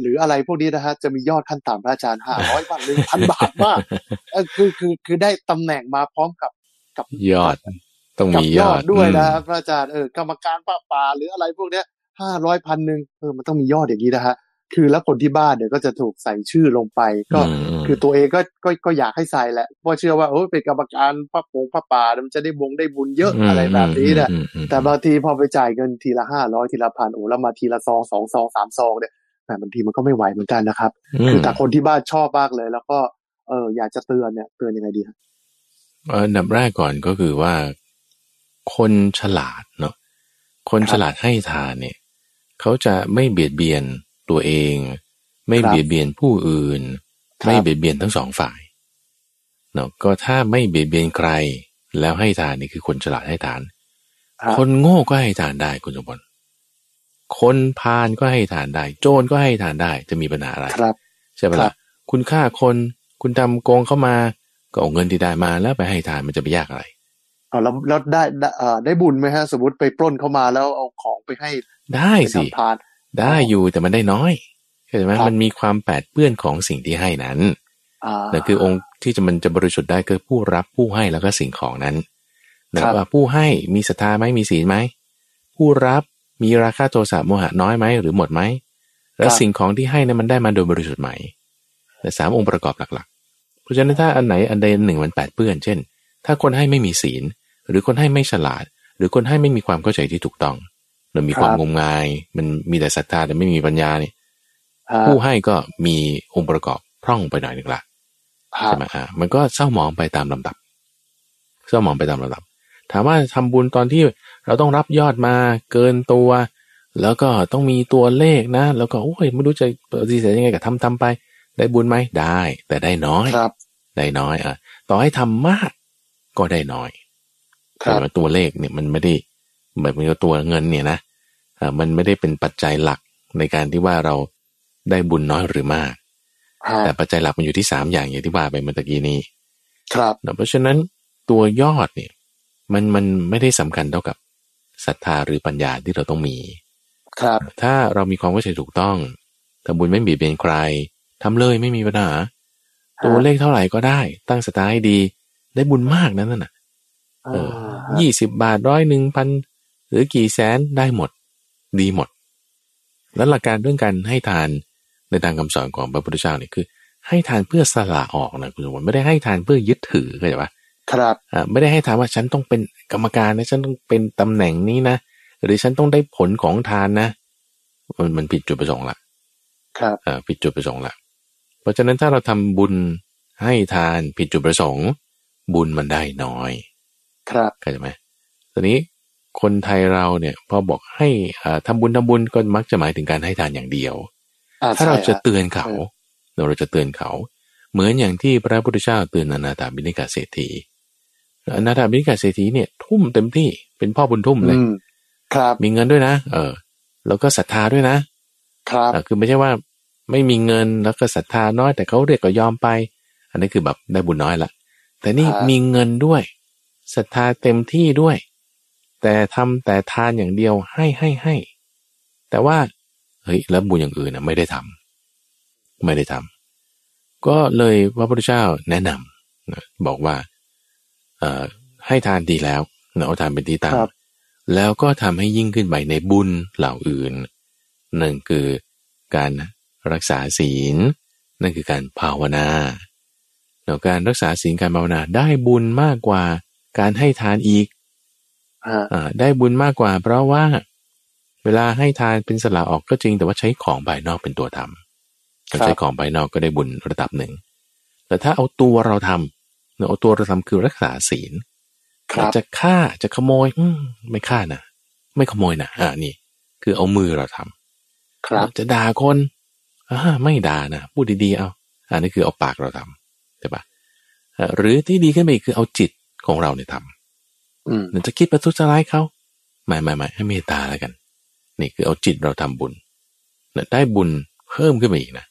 หรืออะไรพวกนี้นะฮะจะมียอดขั้นต่ำพระอาจารย์ห้าร้อยบาทหนึ่งพันบาทมากคือคือคือได้ตำแหน่งมาพร้อมกับ กับยอด ต้องมียอดด้วยนะพระอาจารย์เออกรรมการพระป่าหรืออะไรพวกเนี้ยห้าร้อยพันหนึ่งเออมันต้องมียอดอย่างนี้นะฮะคือแล้วคนที่บ้านเนี่ยก็จะถูกใส่ชื่อลงไป ก็คือตัวเองก็ก็ก็อยากให้ใส่แหละเพราะเชื่อว่าโอ้เป็นกรรมการพระปงพระป่ามันจะได้บงได้บุญเยอะอะไรแบบนี้นะแต่บางทีพอไปจ่ายเงินทีละห้าร้อยทีละพันโอ้แล้วมาทีละซองสองซองสามซองเนี่ยแต่บางทีมันก็ไม่ไหวเหมือนกันนะครับ คือแต่คนที่บ้านชอบมากเลย แล้วก็เอออยากจะเตือนเนี่ยเตือนยังไงดีครับ อันดับแรกก่อนก็คือว่า คนฉลาดเนาะคนฉลาดให้ทานเนี่ยเขาจะไม่เบียดเบียนตัวเอง ไม่เบียดเบียนผู้อื่น ไม่เบียดเบียนทั้งสองฝ่ายเนาะก็ถ้าไม่เบียดเบียนใคร แล้วให้ทานนี่คือคนฉลาดให้ทานครับคนโง่ก็ให้ทานได้คุณสมบัติคนพาลก็ให้ทานได้ โจรก็ให้ทานได้จะมีปัญหาอะไรครับใช่ไหมครัล่ะบคุณฆ่าคนคุณทำโกงเข้ามา ก็เอาเงินที่ได้มาแล้วไปให้ทานมันจะไปยากอะไรเอาแล้วแล้วได้ได้เอ่อได้บุญไหมฮะ สมมติไปปล้นเข้ามาแล้วเอาของไปให้ได้ไปสิทำทานได้อยู่แต่มันได้น้อยเข้าใจไหมครับมันมีความแปดเปื้อนของสิ่งที่ให้นั้นอ่านั่นคือองค์ที่จะมันจะบริสุทธิ์ได้คือผู้รับผู้ให้แล้วก็สิ่งของนั้นนะครับว่าผู้ให้มีศรัทธาไหมมีศีลไหมผู้รับมีราคะโทสะโมหะน้อยไหมหรือหมดไหมแล้วสิ่งของที่ให้นั้นมันได้มาโดยบริสุทธิ์ไหมแต่สามองค์ประกอบหลักๆ เพราะฉะนั้นถ้าอันไหนอันใดอันหนึ่งมันแปดเปื้อน เช่น ถ้าคนให้ไม่มีศีล หรือคนให้ไม่ฉลาด หรือคนให้ไม่มีความเข้าใจที่ถูกต้องหรือมีความงมงาย มันมีแต่ศรัทธาแต่ไม่มีปัญญาเนี่ยฮะผู้ให้ก็มีองค์ประกอบพร่องไปหน่อยหนึ่งละฮะใช่ไหมอ่ามันก็เศร้าหมองไปตามลำดับเศร้าหมองไปตามลำดับ ถามว่าทำบุญตอนที่เราต้องรับยอดมาเกินตัว แล้วก็ต้องมีตัวเลขนะ แล้วก็โอ้ยไม่รู้จะปฏิเสธยังไงกับทำทำไป ได้บุญไหมได้ แต่ได้น้อยครับ ได้น้อยอะต่อให้ทำมากก็ได้น้อยครับแต่ว่าตัวเลขเนี่ยมันไม่ได้แบบมันก็ตัวเงินเนี่ยนะอ่ามันไม่ได้เป็นปัจจัยหลักในการที่ว่าเราได้บุญน้อยหรือมากฮะแต่ปัจจัยหลักมันอยู่ที่สามอย่างอย่างที่ว่าไปเมื่อตะกี้นี้ ครับนะเพราะฉะนั้นตัวยอดเนี่ย มันมันไม่ได้สำคัญเท่ากับศรัทธาหรือปัญญาที่เราต้องมี ครับ ถ้าเรามีความเข้าใจถูกต้องทำบุญไม่เบียดเบียนใคร ทำเลยไม่มีปัญหา ตัวเลขเท่าไหร่ก็ได้ ตั้งศรัทธาให้ดี ได้บุญมากนะนั่นน่ะเออยี่สิบบาทร้อยหนึ่งพันหรือกี่แสนได้หมด ดีหมด แล้วหลักการเรื่องการให้ทานในทางคำสอนของพระพุทธเจ้าเนี่ยคือ ให้ทานเพื่อสละออกนะคุณสมบัติไม่ได้ให้ทานเพื่อยึดถือเข้าใจปะครับอ่าไม่ได้ให้ทานว่าฉันต้องเป็นกรรมการนะฉันต้องเป็นตำแหน่งนี้นะหรือฉันต้องได้ผลของทานนะ มันมันผิดจุดประสงค์ละครับอ่าผิดจุดประสงค์ละ เพราะฉะนั้นถ้าเราทำบุญให้ทานผิดจุดประสงค์ บุญมันได้น้อย ครับเข้าใจไหมตอนนี้คนไทยเราเนี่ยพอบอกให้อ่าทำบุญทำบุญก็มักจะหมายถึงการให้ทานอย่างเดียวอ่ถ้าเราจะใช่ฮเตือนเขาเราจะเตือนเขา เหมือนอย่างที่พระพุทธเจ้าเตือนอนาถาบิณฑิกาเศรษฐีอนาถาบิณฑิกาเศรษฐีเนี่ยทุ่มเต็มที่เป็นพ่อบุญทุ่มเลยอืมครับ มีเงินด้วยนะ เออ แล้วก็ศรัทธาด้วยนะครับเออคือไม่ใช่ว่า ไม่มีเงินแล้วก็ศรัทธาน้อยแต่เขาเรียกก็ยอมไป อันนี้คือแบบได้บุญน้อยละแต่นี่ครับมีเงินด้วยศรัทธาเต็มที่ด้วย แต่ทำแต่ทานอย่างเดียวให้ให้ให้แต่ว่าเฮ้ยแล้วบุญอย่างอื่นนะไม่ได้ทำไม่ได้ทำก็เลยพระพุทธเจ้าแนะนำนะบอกว่าเอ่อให้ทานดีแล้วนะเอาทานเป็นที่ตั้งครับแล้วก็ทำให้ยิ่งขึ้นไปในบุญเหล่าอื่นหนึ่งคือการ รักษาศีล นั่นคือการภาวนาแล้วการรักษาศีลการภาวนาได้บุญมากกว่าการให้ทานอีกฮะอ่าได้บุญมากกว่า เพราะว่า เวลาให้ทานเป็นสละออกก็จริง แต่ว่าใช้ของภายนอกเป็นตัวทำการใช้ของภายนอกก็ได้บุญระดับหนึ่ง แต่ถ้าเอาตัวเราทำเอาตัวเราทำคือรักษาศีลครับจะฆ่าจะขโมย อืมไม่ฆ่านะไม่ขโมยนะอ่านี่ คือเอามือเราทำครับจะด่าคน อ่าไม่ด่านะพูดดีๆเอาอันนี้คือเอาปากเราทำใช่ปะอ่าหรือที่ดีขึ้นไปอีกคือเอาจิตของเราเนี่ยทอืมำจะคิดประทุษร้ายเขาไม่ไม่ไม่ให้เมตตาแล้วกัน นี่คือเอาจิตเราทำบุญเนี่ยได้บุญเพิ่มขึ้นมาอีกนะ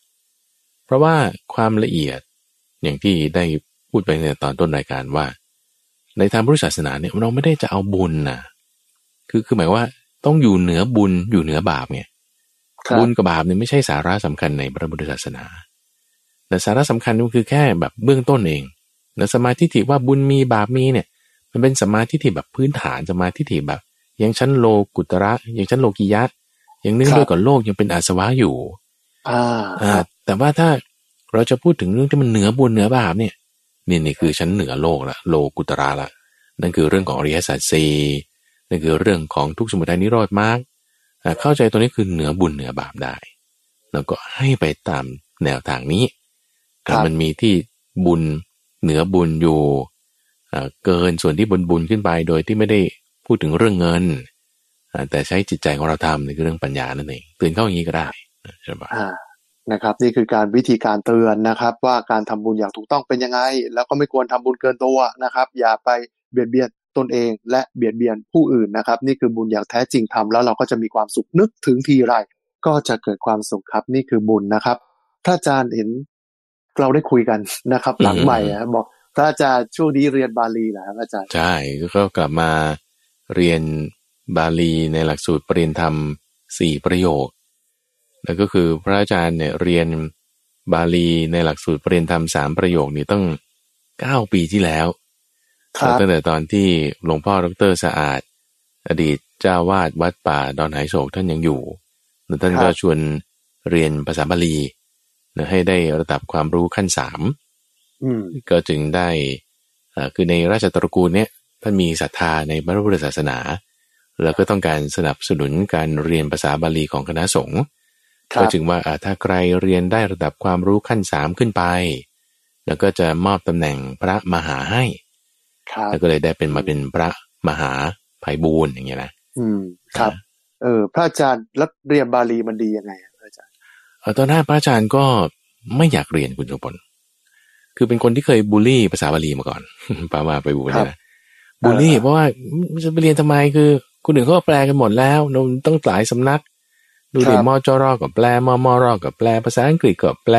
เพราะว่าความละเอียดอย่างที่ได้พูดไปในตอนต้นรายการว่า ในทางพุทธศาสนาเนี่ยเราไม่ได้จะเอาบุญนะคือคือหมายว่าต้องอยู่เหนือบุญอยู่เหนือบาปไงครั บบุญกับบาปเนี่ยไม่ใช่สาระสำคัญในพระพุทธศาสนา แต่สาระสำคัญก็คือแค่แบบเบื้องต้นเองแต่สมาธิที่ว่าบุญมีบาปมีเนี่ย มันเป็นสมาธิที่แบบพื้นฐานสมาธิที่แบบ ยังชั้นโลกุตระ ยังชั้นโลกิยะ ยังเนื่องด้วยกับโลกยังเป็นอาสวะอยู่ อ่าอ่าแต่ว่าถ้าเราจะพูดถึงเรื่องที่มันเหนือบุญเหนือบาปเนี่ยนี่นี่คือชั้นเหนือโลกละโลกุตระละนั่นคือเรื่องของอริยสัจสี่นั่นคือเรื่องของทุกข์สมุทัยนิโรธมรรคอ่า เข้าใจตัวนี้คือเหนือบุญเหนือบาปได้ แล้วก็ให้ไปตามแนวทางนี้ครับมันมีที่บุญเหนือบุญอยู่อ่าเกินส่วนที่บุญบุญขึ้นไปโดยที่ไม่ได้พูดถึงเรื่องเงินอ่าแต่ใช้จิตใจของเราทำนี่คือเรื่องปัญญานั่นเองตื่นเข้าอย่างนี้ก็ได้ใช่ปะอ่านะครับ นี่คือการวิธีการเตือนนะครับ ว่าการทำบุญอย่างถูกต้องเป็นยังไง แล้วก็ไม่ควรทำบุญเกินตัวนะครับ อย่าไปเบียดเบียน ตนเองและเบียดเบียนผู้อื่นนะครับ นี่คือบุญอย่างแท้จริงทำแล้วเราก็จะมีความสุขนึกถึงทีไร ก็จะเกิดความสุขครับนี่คือบุญนะครับพระอาจารย์เห็นเราได้คุยกันนะครับ หลังใหม่อะบอกพระอาจารย์ช่วงนี้เรียนบาลีเหรอครับอาจารย์ใช่ก็กลับมาเรียนบาลีในหลักสูตรปริญญาธรรมสี่ประโยค แล้วก็คือพระอาจารย์เนี่ยเรียนบาลีในหลักสูตรปริญญาธรรมสามประโยคนี่ต้องเก้าปีที่แล้วครับ ตั้งแต่ตอนที่หลวงพ่อดรสะอาด อดีตเจ้าวาดวัดป่าดอนไหโศกท่านยังอยู่แล้วท่านก็ชวนเรียนภาษาบาลีนะให้ได้ระดับความรู้ขั้นสามอืมก็จึงได้เอ่อคือในราชตระกูลเนี่ยท่านมีศรัทธาในพระพุทธศาสนา แล้วก็ต้องการสนับสนุนการเรียนภาษาบาลีของคณะสงฆ์ครัก็บจึงว่าอ่าถ้าใครเรียนได้ระดับความรู้ขั้นสามขึ้นไป แล้วก็จะมอบตำแหน่งพระมหาให้ครับ แล้วก็เลยได้เป็นมาเป็นพระมหาไพบูลย์อย่างเงี้ยนะอืมครับ เออ พระอาจารย์แล้วเรียนบาลีมันดียังไงอะพระอาจารย์เอ่อตอนแรกพระอาจารย์ก็ไม่อยากเรียนคุณสมพลคือเป็นคนที่เคยบูลลี่ภาษาบาลีมาก่อนปามาไปบูลเนี่ยนะบูลลี่เพราะว่าจะไปเรียนทำไมคือคนอื่นเขาก็แปลกันหมดแล้วเราต้องหลายสำนัก ดูดิมอจรอก็แปลมอมอรอก็แปล ภาษาอังกฤษก็แปล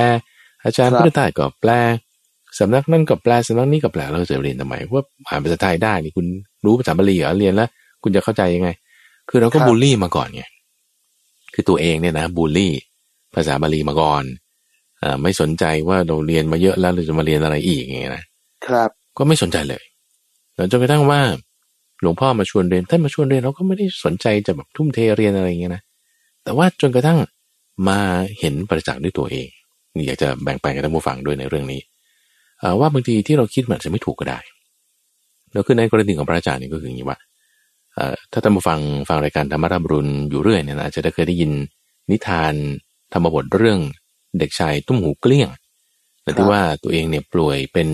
อาจารย์พุทธทาสก็แปล สำนักนั่นก็แปลสำนักนี้ก็แปลเราจะเรียนทำไมเพราะว่าอ่านภาษาไทยได้นี่คุณรู้ภาษาบาลีเหรอเรียนแล้ว คุณจะเข้าใจยังไง คือเราก็บูลลี่มาก่อนไงคือตัวเองเนี่ยนะบูลลี่ ภาษาบาลีมาก่อนอ่าไม่สนใจว่าเราเรียนมาเยอะแล้วเราจะมาเรียนอะไรอีกอย่างเงี้ยนะครับ ก็ไม่สนใจเลยแล้วจนกระทั่งว่า หลวงพ่อมาชวนเรียนท่านมาชวนเรียนเราก็ไม่ได้สนใจจะแบบทุ่มเทเรียนอะไรอย่างเงี้ยนะแต่ว่าจนกระทั่งมาเห็นประจักษ์ด้วยตัวเองนี่อยากจะแบ่งปันกับท่านผู้ฟังด้วยในเรื่องนี้เอ่อ ว่าบางทีที่เราคิดมันอาจจะไม่ถูกก็ได้แล้วคือในกรณีของพระอาจารย์นี่ก็คืออย่างนี้ว่าถ้าท่านผู้ฟังฟังรายการธรรมรับรุนอยู่เรื่อยเนี่ยนะอาจจะได้เคยได้ยินนิทานธรรมบทเรื่องเด็กชายตุ้มหูเกลี้ยงแต่ที่ว่าตัวเองเนี่ยป่วยเป็น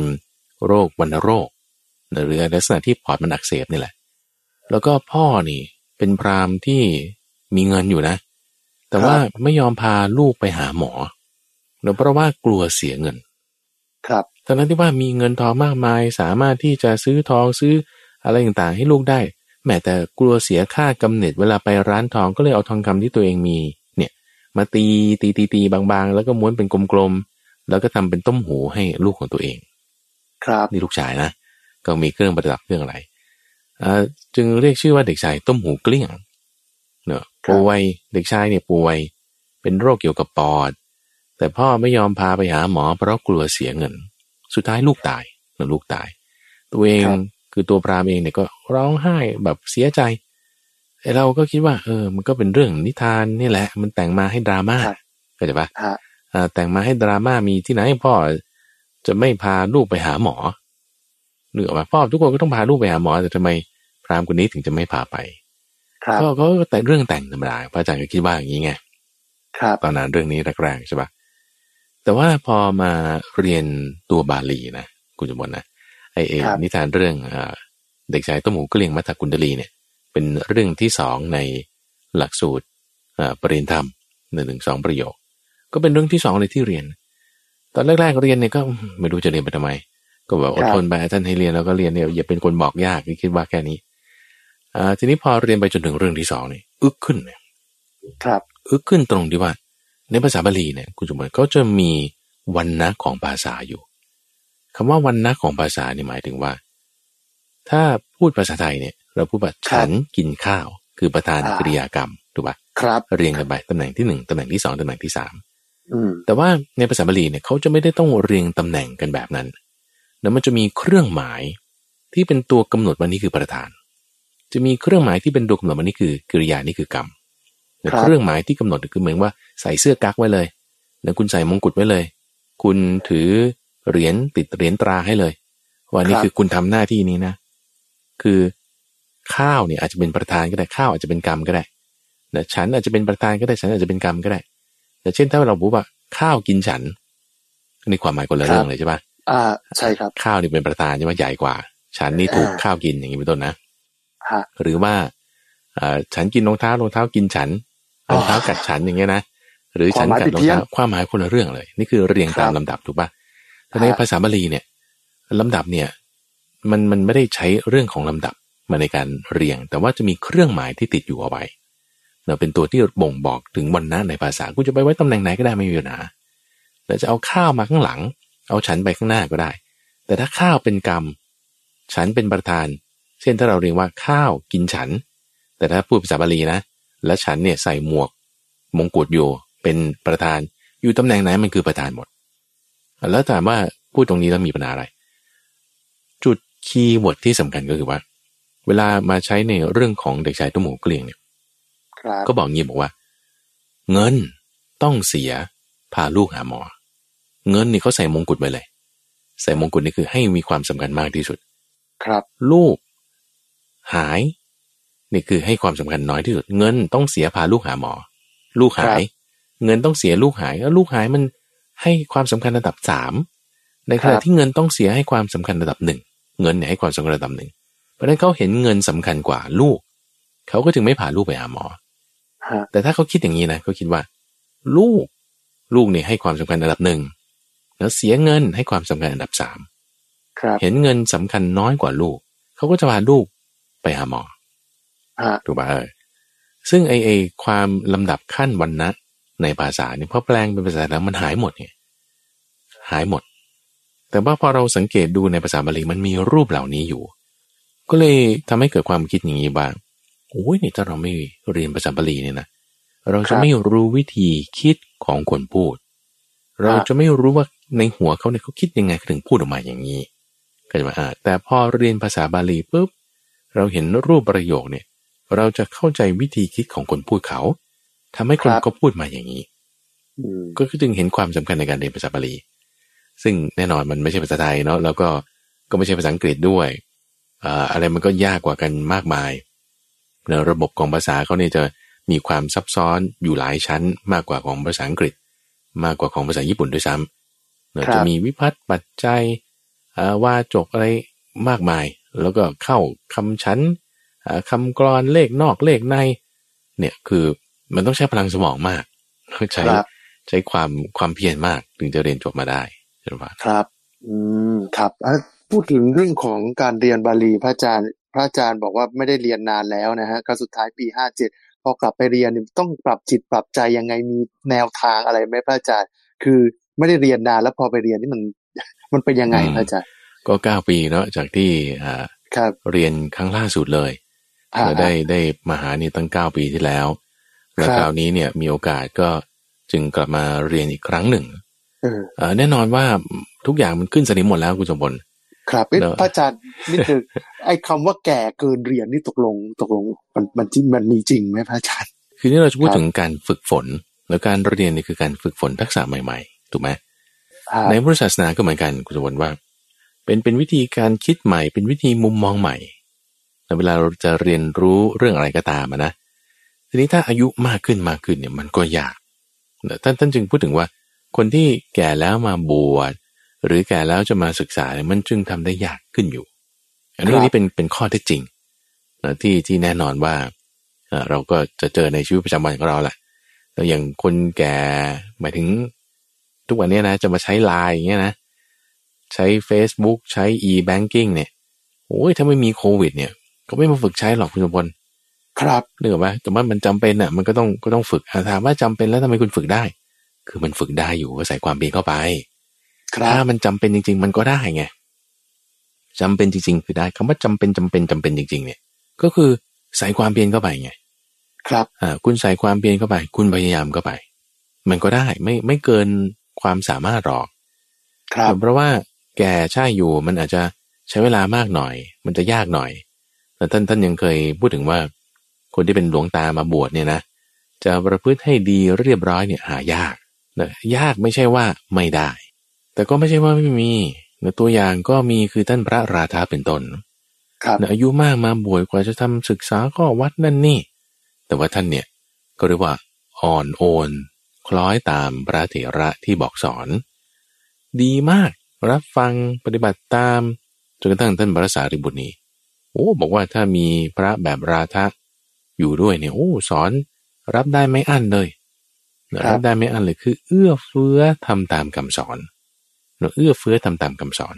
โรควัณโรค หรือลักษณะที่ปอดมันอักเสบนี่แหละ แล้วก็พ่อนี่เป็นพราหมณ์ที่มีเงินอยู่นะ แต่ว่าไม่ยอมพาลูกไปหาหมอเนื่องเพราะว่ากลัวเสียเงิน ครับ ทั้งนั้นที่ว่ามีเงินทองมากมาย สามารถที่จะซื้อทองซื้ออะไรต่างๆ ให้ลูกได้ แม้แต่กลัวเสียค่ากำเนิดเวลาไปร้านทองก็เลยเอาทองคำที่ตัวเองมีเนี่ยมาตีตีตีตีบางๆ แล้วก็ม้วนเป็นกลมๆแล้วก็ทำเป็นต้มหูให้ลูกของตัวเอง ครับนี่ลูกชายนะก็มีเครื่องประดับเครื่องอะไรอ่าจึงเรียกชื่อว่าเด็กชายต้มหูเกลี้ยงเนอะป่วยเด็กชายเนี่ยป่วย เป็นโรคเกี่ยวกับปอด แต่พ่อไม่ยอมพาไปหาหมอเพราะกลัวเสียเงิน สุดท้ายลูกตายเนอะลูกตาย ตัวเองคือตัวพรามเองเนี่ยก็ร้องไห้แบบเสียใจไอ้เราก็คิดว่า เออ มันก็เป็นเรื่องนิทานนี่แหละ มันแต่งมาให้ดราม่าเข้าใจปะฮะอ่าแต่งมาให้ดราม่ามีที่ไหนพ่อจะไม่พาลูกไปหาหมอหรือว่าพ่อทุกคนก็ต้องพาลูกไปหาหมอแต่ทำไมพราหมณ์คนนี้ถึงจะไม่พาไปครับก็ก็แต่เรื่องแต่งธรรมดาพระอาจารย์ก็คิดว่าอย่างนี้ไงครับตอนนั้นเรื่องนี้แรกๆใช่ปะ แต่ว่าพอมาเรียนตัวบาลีนะคุณจมนนะไอเอครับนิทานเรื่องเอ่อเด็กชายต้มหูเกลียงมัทธกุณดลีเนี่ย เป็นเรื่องที่สองในหลักสูตรเอ่อปริญญาธรรมหนึ่งถึงสองประโยค ก็เป็นเรื่องที่สองเลยที่เรียน ตอนแรกๆเรียนเนี่ยก็ไม่รู้จะเรียนไปทำไม ก็แบบอดทนไปท่านให้เรียนแล้วก็เรียนเนี่ยอย่าเป็นคนบอกยากคิดว่าแค่นี้อ่าทีนี้พอเรียนไปจนถึงเรื่องที่สองนี่อึกขึ้นเนี่ยครับ อึกขึ้นตรงที่ว่า ในภาษาบาลีเนี่ยคุณสมบัติเขาจะมีวันนะของภาษาอยู่คำว่าวันนะของภาษานี่หมายถึงว่า ถ้าพูดภาษาไทยเนี่ย เราพูดว่าฉันกินข้าว คือประธานกริยากรรมถูกปะครับ เรียงกันไปตำแหน่งที่หนึ่งตำแหน่งที่สองตำแหน่งที่สามอืมแต่ว่าในภาษาบาลีเนี่ยเขาจะไม่ได้ต้องเรียงตำแหน่งกันแบบนั้นแล้วมันจะมีเครื่องหมายที่เป็นตัวกำหนดว่านี่คือประธาน จะมีเครื่องหมายที่เป็นตัวกำหนดว่านี่คือกริยานี่คือกรรมแต่ เครื่องหมายที่กำหนดคือเหมือนว่าใส่เสื้อกั๊กไว้เลย แล้วคุณใส่มงกุฎไว้เลย คุณถือเหรียญติดเหรียญตราให้เลยว่านี่คือคุณทำหน้าที่นี้นะ คือข้าวเนี่ยอาจจะเป็นประธานก็ได้ข้าวอาจจะเป็นกรรมก็ได้นะฉันอาจจะเป็นประธานก็ได้ฉันอาจจะเป็นกรรมก็ได้แต่เช่นถ้าเราบอกว่าข้าวกินฉันนี่ความหมายคนละเรื่องเลยใช่ปะอ่าใช่ครับ ข้าวนี่เป็นประธานใช่ไหมใหญ่กว่า ฉันนี่ถูกอ่าข้าวกินอย่างนี้เป็นต้นนะฮะหรือว่าเอ่อฉันกินรองเท้ารองเท้ากินฉัน รองเท้ากัดฉันอย่างเงี้ยนะหรือฉันกัดรองเท้าความหมายคนละเรื่องเลย นี่คือเรียงตามครับลำดับถูกปะแต่ในภาษาบาลีเนี่ยลำดับเนี่ยมันมันไม่ได้ใช้เรื่องของลำดับมาในการเรียง แต่ว่าจะมีเครื่องหมายที่ติดอยู่เอาไว้เนาะเป็นตัวที่บ่งบอกถึงวันนะในภาษาคุณจะไปไว้ตำแหน่งไหนก็ได้ไม่มีปัญหาแต่จะเอาข้าวมาข้างหลัง เอาฉันไปข้างหน้าก็ได้ แต่ถ้าข้าวเป็นกรรม ฉันเป็นประธาน เช่นถ้าเราเรียกว่าข้าวกินฉัน แต่ถ้าพูดภาษาบาลีนะ และฉันเนี่ยใส่หมวก มงกุฎอยู่เป็นประธานอยู่ตำแหน่งไหนมันคือประธานหมด แล้วถามว่าพูดตรงนี้แล้วมีปัญหาอะไร จุดคีย์เวิร์ดที่สำคัญก็คือว่า เวลามาใช้ในเรื่องของเด็กชายตุ้มหูเกลียงเนี่ยครับก็บอกงี้บอกว่า เงินต้องเสียพาลูกหาหมอ เงินนี่เขาใส่มงกุฎไปเลย ใส่มงกุฎนี่คือให้มีความสำคัญมากที่สุด ครับ ลูก หาย นี่คือให้ความสำคัญน้อยที่สุด เงินต้องเสียพาลูกหาหมอ ลูกหาย เงินต้องเสียลูกหายแล้วลูกหายมันให้ความสำคัญระดับสามในขณะที่เงินต้องเสียให้ความสำคัญระดับหนึ่งเงินเนี่ยให้ความสำคัญระดับหนึ่งเพราะฉะนั้นเขาเห็นเงินสำคัญกว่าลูก เขาก็จึงไม่พาลูกไปหาหมอฮะแต่ถ้าเขาคิดอย่างนี้นะเขาคิดว่า ลูก ลูกเนี่ยให้ความสำคัญอันดับหนึ่งแล้วเสียเงินให้ความสำคัญอันดับสามครับเห็นเงินสำคัญน้อยกว่าลูก เขาก็จะพาลูกไปหาหมอฮะ ถูกป่ะเออซึ่งไอไอความลำดับขั้นวันนะในภาษาเนี่ยพอแปลงเป็นภาษาแล้วมันหายหมดเนี่ยหายหมด แต่ว่าพอเราสังเกตดูในภาษาบาลีมันมีรูปเหล่านี้อยู่ ก็เลยทำให้เกิดความคิดอย่างนี้บ้างโอ้ยนี่ถ้าเราไม่เรียนภาษาบาลีเนี่ยนะเราจะไม่รู้วิธีคิดของคนพูด เราจะไม่รู้ว่าในหัวเขาเนี่ยเขาคิดยังไงถึงพูดออกมาอย่างนี้ก็จะมาอ่าแต่พอเรียนภาษาบาลีปุ๊บเราเห็นรูปประโยคเนี่ย เราจะเข้าใจวิธีคิดของคนพูดเขาทำให้คนเขาพูดมาอย่างนี้อืมก็จึงเห็นความสำคัญในการเรียนภาษาบาลีซึ่งแน่นอนมันไม่ใช่ภาษาไทยเนาะแล้วก็ก็ไม่ใช่ภาษาอังกฤษด้วยอ่าอะไรมันก็ยากกว่ากันมากมายในระบบของภาษาเขาเนี่ยจะมีความซับซ้อนอยู่หลายชั้นมากกว่าของภาษาอังกฤษ มากกว่าของภาษาญี่ปุ่นด้วยซ้ำเนอะจะมีวิพัฒน์ปัจจัยอ่าว่าจกอะไรมากมาย แล้วก็เข้าคำชั้น อ่าคำกรอนเลขนอกเลขใน เนี่ยคือมันต้องใช้พลังสมองมากใช้ครับใช้ความความเพียรมากถึงจะเรียนจบมาได้ใช่ไหมครับ อืมครับอะพูดถึงเรื่องของการเรียนบาลีพระอาจารย์ พระอาจารย์บอกว่าไม่ได้เรียนนานแล้วนะฮะก็สุดท้ายปีห้าเจ็ดพอกลับไปเรียนเนี่ยต้องปรับจิตปรับใจยังไงมีแนวทางอะไรไหมพระอาจารย์ คือไม่ได้เรียนนานแล้วพอไปเรียนนี่มัน มันเป็นยังไงพระอาจารย์ ก็เก้าปีเนาะจากที่อ่าครับเรียนครั้งล่าสุดเลยอ่า เราได้ได้มาหานี่ตั้งเก้าปีที่แล้ว แล้วครับคราวนี้เนี่ยมีโอกาสก็จึงกลับมาเรียนอีกครั้งหนึ่งเออเอ่อแน่นอนว่าทุกอย่างมันขึ้นสนิมหมดแล้วคุณสมบัติครับเอ๊ะเนอะพระอาจารย์นี่คือไอ้คำว่าแก่เกินเรียนนี่ตกลงตกลงมันมันจริงมันมีจริงไหมพระอาจารย์ คือนี่เราจะพูดครับถึงการฝึกฝน แล้วการเรียนนี่คือการฝึกฝนทักษะใหม่ๆถูกไหมอ่าในพุทธศาสนาก็เหมือนกันคุณสมบัติว่า เป็นเป็นวิธีการคิดใหม่ เป็นวิธีมุมมองใหม่แต่ เวลาเราจะเรียนรู้เรื่องอะไรก็ตามนะ ทีนี้ถ้าอายุมากขึ้นมากขึ้นเนี่ยมันก็ยากท่านท่านจึงพูดถึงว่า คนที่แก่แล้วมาบวชหรือแก่แล้วจะมาศึกษาเนี่ยมันจึงทำได้ยากขึ้นอยู่อันนี้ครับนี่เป็นเป็นข้อเท็จจริงนะที่ที่แน่นอนว่าเราก็จะเจอในชีวิตประจำวันของเราแหละแล้วอย่างคนแก่หมายถึง ทุกวันนี้นะจะมาใช้ไลน์อย่างเงี้ยนะ ใช้ Facebook ใช้ e-banking เนี่ยโอ้ยถ้าไม่มีโควิด เนี่ย ก็ไม่มาฝึกใช้หรอกคุณสมบัติครับนึกออกปะแต่ว่ามันจำเป็นอะ มันก็ต้องก็ต้องฝึกอะถามว่าจำเป็นแล้วทำไมคุณฝึกได้ คือมันฝึกได้อยู่ก็ใส่ความเพียรเข้าไปครัถ้าบมันจำเป็นจริง ๆ มันก็ได้ไงจำเป็นจริง ๆ คือได้คำว่าจำเป็นจำเป็นจำเป็นจริง ๆ เนี่ย ก็คือใส่ความเพียรเข้าไปไง ครับอ่าคุณใส่ความเพียรเข้าไป คุณพยายามเข้าไป มันก็ได้ไม่ไม่เกินความสามารถหรอก ครับเพราะว่าแก่ใช่อยู่มันอาจจะใช้เวลามากหน่อย มันจะยากหน่อย แต่ท่านท่านยังเคยพูดถึงว่า คนที่เป็นหลวงตามาบวชเนี่ยนะ จะประพฤติให้ดีเรียบร้อยเนี่ยหายากนะยากไม่ใช่ว่าไม่ได้ แต่ก็ไม่ใช่ว่าไม่มีนะตัวอย่างก็มีคือท่านพระราธาเป็นต้นครับนะอายุมากมาบวชกว่าจะทำศึกษาข้อวัดนั่นนี่ แต่ว่าท่านเนี่ยก็เรียกว่าอ่อนโอน คล้อยตามพระเถระที่บอกสอน ดีมากรับฟังปฏิบัติตามจนกระทั่งท่านพระสารีบุตรนี้ โอ้บอกว่าถ้ามีพระแบบราธะอยู่ด้วยเนี่ยโอ้สอนรับได้ไม่อั้นเลยรับได้ไม่อันเลยคือ เอื้อเฟื้อทำตามคำสอนเนาะเอื้อเฟื้อทำตามคำสอน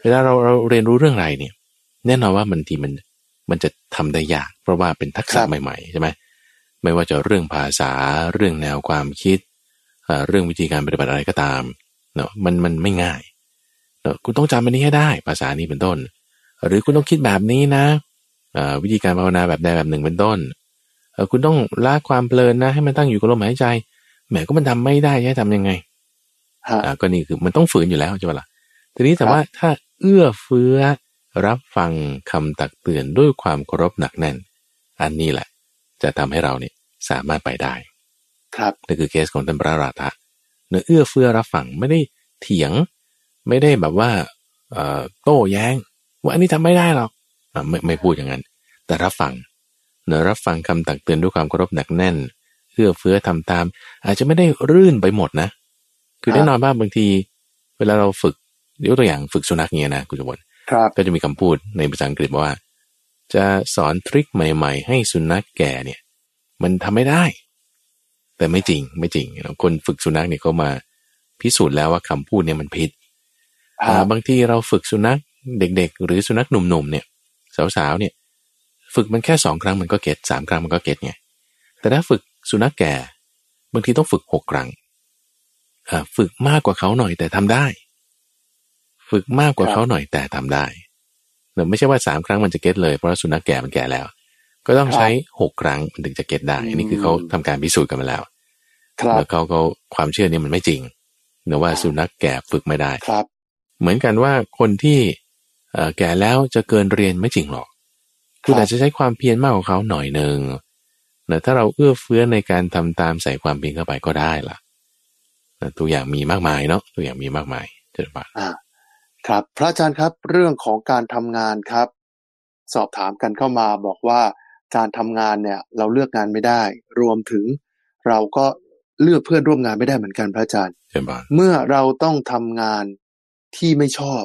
เวลาเราเราเรียนรู้เรื่องอะไรเนี่ยแน่นอนว่ามันทีมันมันจะทำได้ยาก เพราะว่าเป็นทักษะใหม่ๆใช่ไหมไม่ว่าจะเรื่องภาษาเรื่องแนวความคิดเรื่องวิธีการปฏิบัติอะไรก็ตามเนาะมันมันไม่ง่ายเนาะคุณต้องจำอันนี้ให้ได้ ภาษานี้เป็นต้น หรือคุณต้องคิดแบบนี้นะวิธีการภาวนาแบบใดแบบหนึ่งเป็นต้นคุณต้องละความเพลินนะ ให้มันตั้งอยู่กับลมหายใจแหมก็มันทำไม่ได้จะทำยังไงอ่าก็นี่คือมันต้องฝืนอยู่แล้วใช่ไหมล่ะทีนี้แต่ว่าถ้าเอื้อเฟื้อรับฟังคำตักเตือนด้วยความเคารพหนักแน่น อันนี้แหละ จะทำให้เราเนี่ยสามารถไปได้ ครับนี่คือเคสของท่านพระราธะเนื้อเอื้อเฟื้อรับฟังไม่ได้เถียง ไม่ได้แบบว่าเอ่อโต้แย้ง ว่าอันนี้ทำไม่ได้หรอกอ่าไม่ไม่พูดอย่างนั้น แต่รับฟังเนื้อรับฟังคำตักเตือนด้วยความเคารพหนักแน่นเอื้อเฟื้อทำตาม อาจจะไม่ได้รื่นไปหมดนะ คือแน่นอนว่าบางที เวลาเราฝึกยกตัวอย่างฝึกสุนัขเงี้ยนะคุณจบนก็จะมีคำพูดในภาษาอังกฤษว่า จะสอนทริคใหม่ ๆ ให้สุนัขแก่เนี่ย มันทำไม่ได้ แต่ไม่จริงไม่จริงคนฝึกสุนัขเนี่ยเขามาพิสูจน์แล้วว่าคำพูดเนี่ยมันผิดบางทีเราฝึกสุนัข เด็กๆ หรือสุนัขหนุ่มๆเนี่ยสาวๆเนี่ยฝึกมันแค่สองครั้งมันก็ get สามครั้งมันก็ get ไงแต่ถ้าฝึกสุนัขแก่บางทีต้องฝึกหกครั้งฝึกมากกว่าเขาหน่อยแต่ทำได้ ฝึกมากกว่าเขาหน่อยแต่ทำได้เน่ไม่ใช่ว่าสามครั้งมันจะ get เลยเพราะสุนัขแก่มันแก่แล้ว ก็ต้องใช้หกครั้งมันถึงจะ get ได้อันนี้คือเขาทำการพิสูจน์กันมาแล้วแล้วเขาเขาความเชื่อนี้มันไม่จริงเนื่อว่าสุนัขแก่ฝึกไม่ได้ครับ เหมือนกันว่าคนที่ แก่แล้วจะเกินเรียนไม่จริงหรอก คุณอาจจะใช้ความเพียรมากกว่าเขาหน่อยหนึ่งแต่ถ้าเราเอื้อเฟื้อในการทำตามใส่ความเพียรเข้าไปก็ได้ล่ะตัวอย่างมีมากมายเนาะตัวอย่างมีมากมายเจริญบาอ่าครับ พระอาจารย์ครับเรื่องของการทำงานครับ สอบถามกันเข้ามาบอกว่าการทำงานเนี่ยเราเลือกงานไม่ได้ รวมถึงเราก็เลือกเพื่อนร่วมงานไม่ได้เหมือนกันพระอาจารย์ เมื่อเราต้องทำงานที่ไม่ชอบ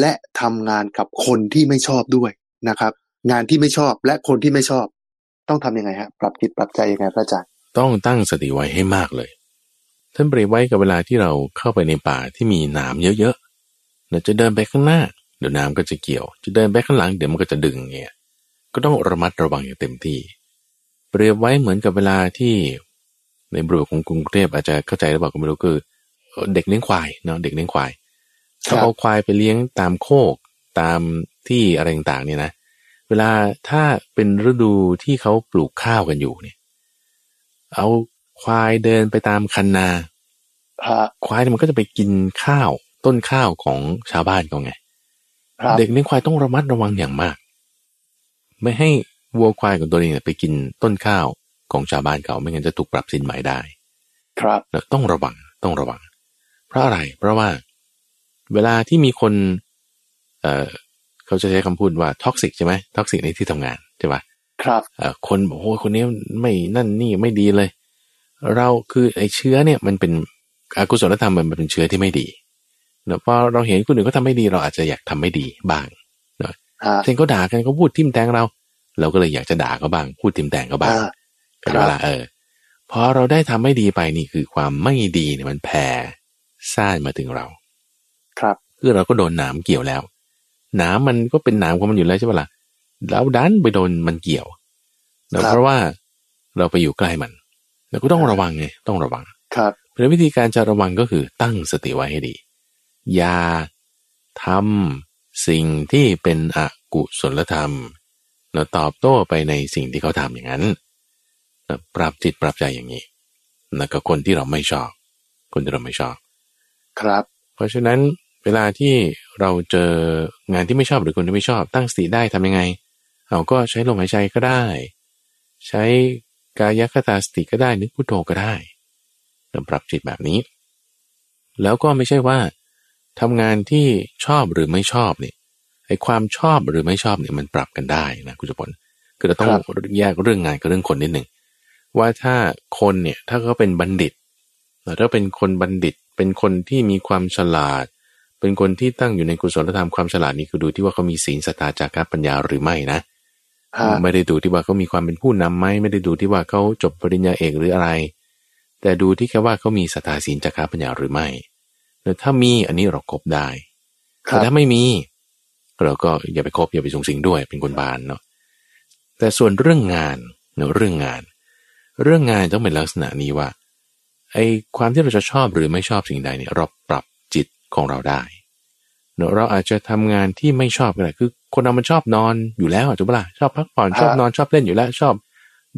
และทำงานกับคนที่ไม่ชอบด้วยนะครับ งานที่ไม่ชอบและคนที่ไม่ชอบ ต้องทํำยังไงฮะปรับจิตปรับใจยังไงพระอาจารย์ต้องตั้งสติไว้ให้มากเลย ท่านเปรียบไว้กับเวลาที่เราเข้าไปในป่าที่มีหนามเยอะๆเราจะเดินไปข้างหน้าเดี๋ยวน้ำก็จะเกี่ยว จะเดินไปข้างหลังเดี๋ยวมันก็จะดึงเงี้ยก็ต้องระมัดระวังอย่างเต็มที่ เปรียบไว้เหมือนกับเวลาที่ในบริบทของกรุงเทพอาจจะเข้าใจหรือเปล่าก็ไม่รู้คือ เด็กเลี้ยงควายเนาะเด็กเลี้ยงควาย เขาเอาควายไปเลี้ยงตามโคกตามที่อะไรต่างๆเนี่ยนะ เวลาถ้าเป็นฤดูที่เขาปลูกข้าวกันอยู่เนี่ย เอาควายเดินไปตามคันนาควายมันก็จะไปกินข้าวต้นข้าวของชาวบ้านเขาไงเด็กเลี้ยงควายต้องระมัดระวังอย่างมาก ไม่ให้วัวควายของตัวเองไปกินต้นข้าวของชาวบ้านเขาไม่งั้นจะถูกปรับสินไหมได้ ครับต้องระวังต้องระวัง เพราะอะไร เพราะว่า เวลาที่มีคนเอ่อเขาจะใช้คำพูดว่า toxic ใช่ไหม toxic ในที่ทำงานใช่ปะครับคนบอกโอ้คนนี้ไม่นั่นนี่ไม่ดีเลย เราคือไอ้เชื้อเนี่ยมันเป็นอกุศลธรรมมันเป็นเชื้อที่ไม่ดีเนาะพอเราเห็นคนอื่นก็ทำไม่ดีเราอาจจะอยากทำไม่ดีบ้างเนาะเช่นเขาด่ากันเขาพูดทิมแทงเรา เราก็เลยอยากจะด่าเขาบ้าง พูดทิมแทงเขาบ้างก็เวลาเออพอเราได้ทำไม่ดีไปนี่คือความไม่ดีเนี่ยมันแผ่ซ่านมาถึงเรา ครับคือเราก็โดนหนามเกี่ยวแล้ว หนามมันก็เป็นหนามของมันอยู่แล้วใช่ไหมล่ะแล้วดันไปโดนมันเกี่ยวเพราะว่าเราไปอยู่ใกล้มันเราก็ต้องระวังไงต้องระวัง ครับเพราะวิธีการจะระวังก็คือตั้งสติไว้ให้ดี อย่าทำสิ่งที่เป็นอกุศลธรรมเราตอบโต้ไปในสิ่งที่เขาทำอย่างนั้นปรับจิตปรับใจอย่างนี้นะกับคนที่เราไม่ชอบ คนที่เราไม่ชอบ ครับ เพราะฉะนั้น เวลาที่เราเจองานที่ไม่ชอบหรือคนที่ไม่ชอบ ตั้งสติได้ทำยังไงเราก็ใช้ลมหายใจก็ได้ ใช้กายคตาสติก็ได้นึกพุโทโธก็ได้ปรับจิตแบบนี้ แล้วก็ไม่ใช่ว่าทำงานที่ชอบหรือไม่ชอบเนี่ยไอ้ความชอบหรือไม่ชอบเนี่ยมันปรับกันได้นะคุณจุพลคือเราต้องแยกเรื่องงานกับเรื่องคนนิดหนึ่งว่าถ้าคนเนี่ยถ้าเขาเป็นบัณฑิตถ้าเป็นคนบัณฑิตเป็นคนที่มีความฉลาด เป็นคนที่ตั้งอยู่ในกุศลธรรมความฉลาดนี้คือดูที่ว่าเขามีศีลสตาจากปัญญาหรือไม่นะไม่ได้ดูที่ว่าเขามีความเป็นผู้นำไหมไม่ได้ดูที่ว่าเขาจบปริญญาเอกหรืออะไรแแต่ดูที่แค่ว่าเขามีสตาศีลจักรปัญญาหรือไม่แต่ถ้ามีอันนี้เราครบได้ครัแต่บถ้าไม่มี เราก็อย่าไปคบอย่าไปสูงสิงด้วยเป็นคนบานเนาะแต่ส่วนเรื่องงานเนาะเรื่องงาน เรื่องงานต้องเป็นลักษณะนี้ว่าไอ้ความที่เราจะชอบหรือไม่ชอบสิ่งใดเนี่ยเราปรับจิตของเราได้ เนาะเราอาจจะทำงานที่ไม่ชอบก็ได้คือ คนเรามันชอบนอนอยู่แล้วอะถูกปะล่ะชอบพักผ่อนชอบนอนชอบเล่นอยู่แล้ว ชอบ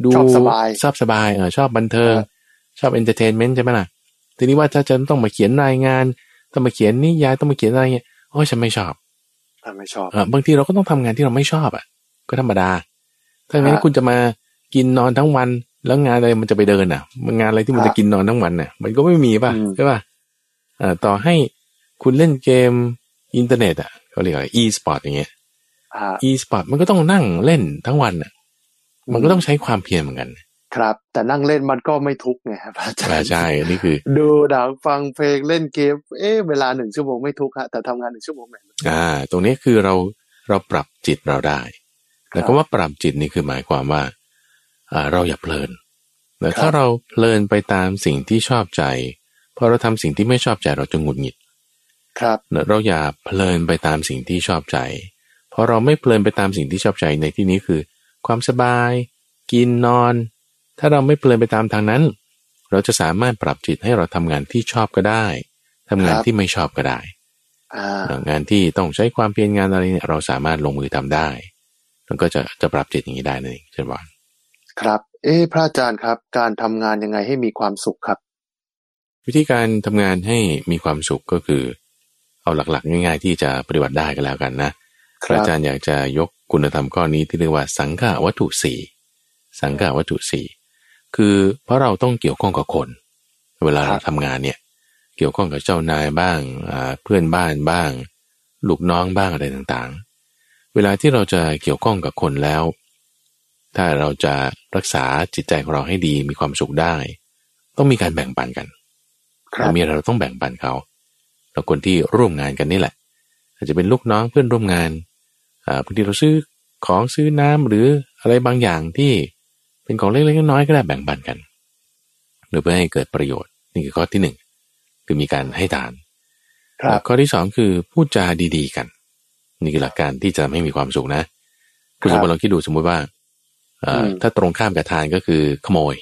ดูชอบสบายชอบสบายเออชอบบันเทิงครับชอบ entertainment ใช่ไหมล่ะทีนี้ว่าถ้าจะต้องมาเขียนรายงาน ต้องมาเขียนนิยายต้องมาเขียนอะไรเงี้ยโอ้ยฉันไม่ชอบอ่าไม่ชอบเออบางทีเราก็ต้องทำงานที่เราไม่ชอบอะ ก็ธรรมดาถ้างั้นฮะคุณจะมากินนอนทั้งวัน แล้วงานอะไรมันจะไปเดินอะมันงานอะไรที่มันฮะจะกินนอนทั้งวันน่ะ มันก็ไม่มีป่ะอืมใช่ป่ะเอ่อต่อให้คุณเล่นเกม อินเทอร์เน็ตอะเขาเรียกอะไร e สปอร์ตอย่างเงี้ยอ่า e สปอร์ตมันก็ต้องนั่งเล่นทั้งวันอะ มันก็ต้องใช้ความเพียรเหมือนกัน ครับ แต่นั่งเล่นมันก็ไม่ทุกข์ไงครับอาจารย์ อ่าใช่อันนี้คือ ดูหนังฟังเพลงเล่นเกม เอ๊ะเวลาหนึ่งชั่วโมงไม่ทุกข์ฮะแต่ทำงานหนึ่งชั่วโมงแหมอ่า ตรงนี้คือเราเราปรับจิตเราได้แต่ครับคำว่าปรับจิตนี่คือหมายความว่าอ่า เราอย่าเพลินแต่ครับถ้าเราเพลินไปตามสิ่งที่ชอบใจพอเราทำสิ่งที่ไม่ชอบใจเราจะหงุดหงิด ครับเราอย่าเพลินไปตามสิ่งที่ชอบใจพอเราไม่เพลินไปตามสิ่งที่ชอบใจในที่นี้คือ ความสบาย กินนอน ถ้าเราไม่เพลินไปตามทางนั้น เราจะสามารถปรับจิตให้เราทำงานที่ชอบก็ได้ทำงานครับที่ไม่ชอบก็ได้อ่างานที่ต้องใช้ความเพียรงานอะไรเนี่ยเราสามารถลงมือทำได้มันก็จะจะปรับจิตอย่างนี้ได้นั่นเองเช่นว่าครับ เอ๊ะพระอาจารย์ครับ การทำงานยังไงให้มีความสุขครับ วิธีการทำงานให้มีความสุขก็คือ เอาหลักๆ ง่ายๆ ที่จะปฏิบัติได้ก็แล้วกันนะคอารับจารย์อยากจะยกคุณธรรมข้อนี้ที่เรียกว่าสังฆาวัตถุสี่สังฆาวัตถุสี่คือเพราะเราต้องเกี่ยวข้องกับคน เวลาเราทำงานเนี่ยเกี่ยวข้องกับเจ้านายบ้างอ่าเพื่อนบ้านบ้าง ลูกน้องบ้างอะไรต่างๆ เวลาที่เราจะเกี่ยวข้องกับคนแล้ว ถ้าเราจะรักษาจิตใจของเราให้ดีมีความสุขได้ ต้องมีการแบ่งปันกันครับเรามีอะไรเราต้องแบ่งปันเขา แล้วคนที่ร่วมงานกันนี่แหละ อาจจะเป็นลูกน้องเพื่อนร่วมงานอ่าบางทีเราซื้อของซื้อน้ำหรืออะไรบางอย่างที่เป็นของเล็กๆน้อยๆก็ได้แบ่งปันกันหรือเพื่อให้เกิดประโยชน์นี่คือข้อที่หนึ่งคือมีการให้ทานครับข้อที่สองคือพูดจาดีๆกัน นี่คือหลักการที่จะทำให้มีความสุขนะคุณสมบัติลองคิดดูสมมุติว่าเอ่ออมถ้าตรงข้ามกับทานก็คือขโมย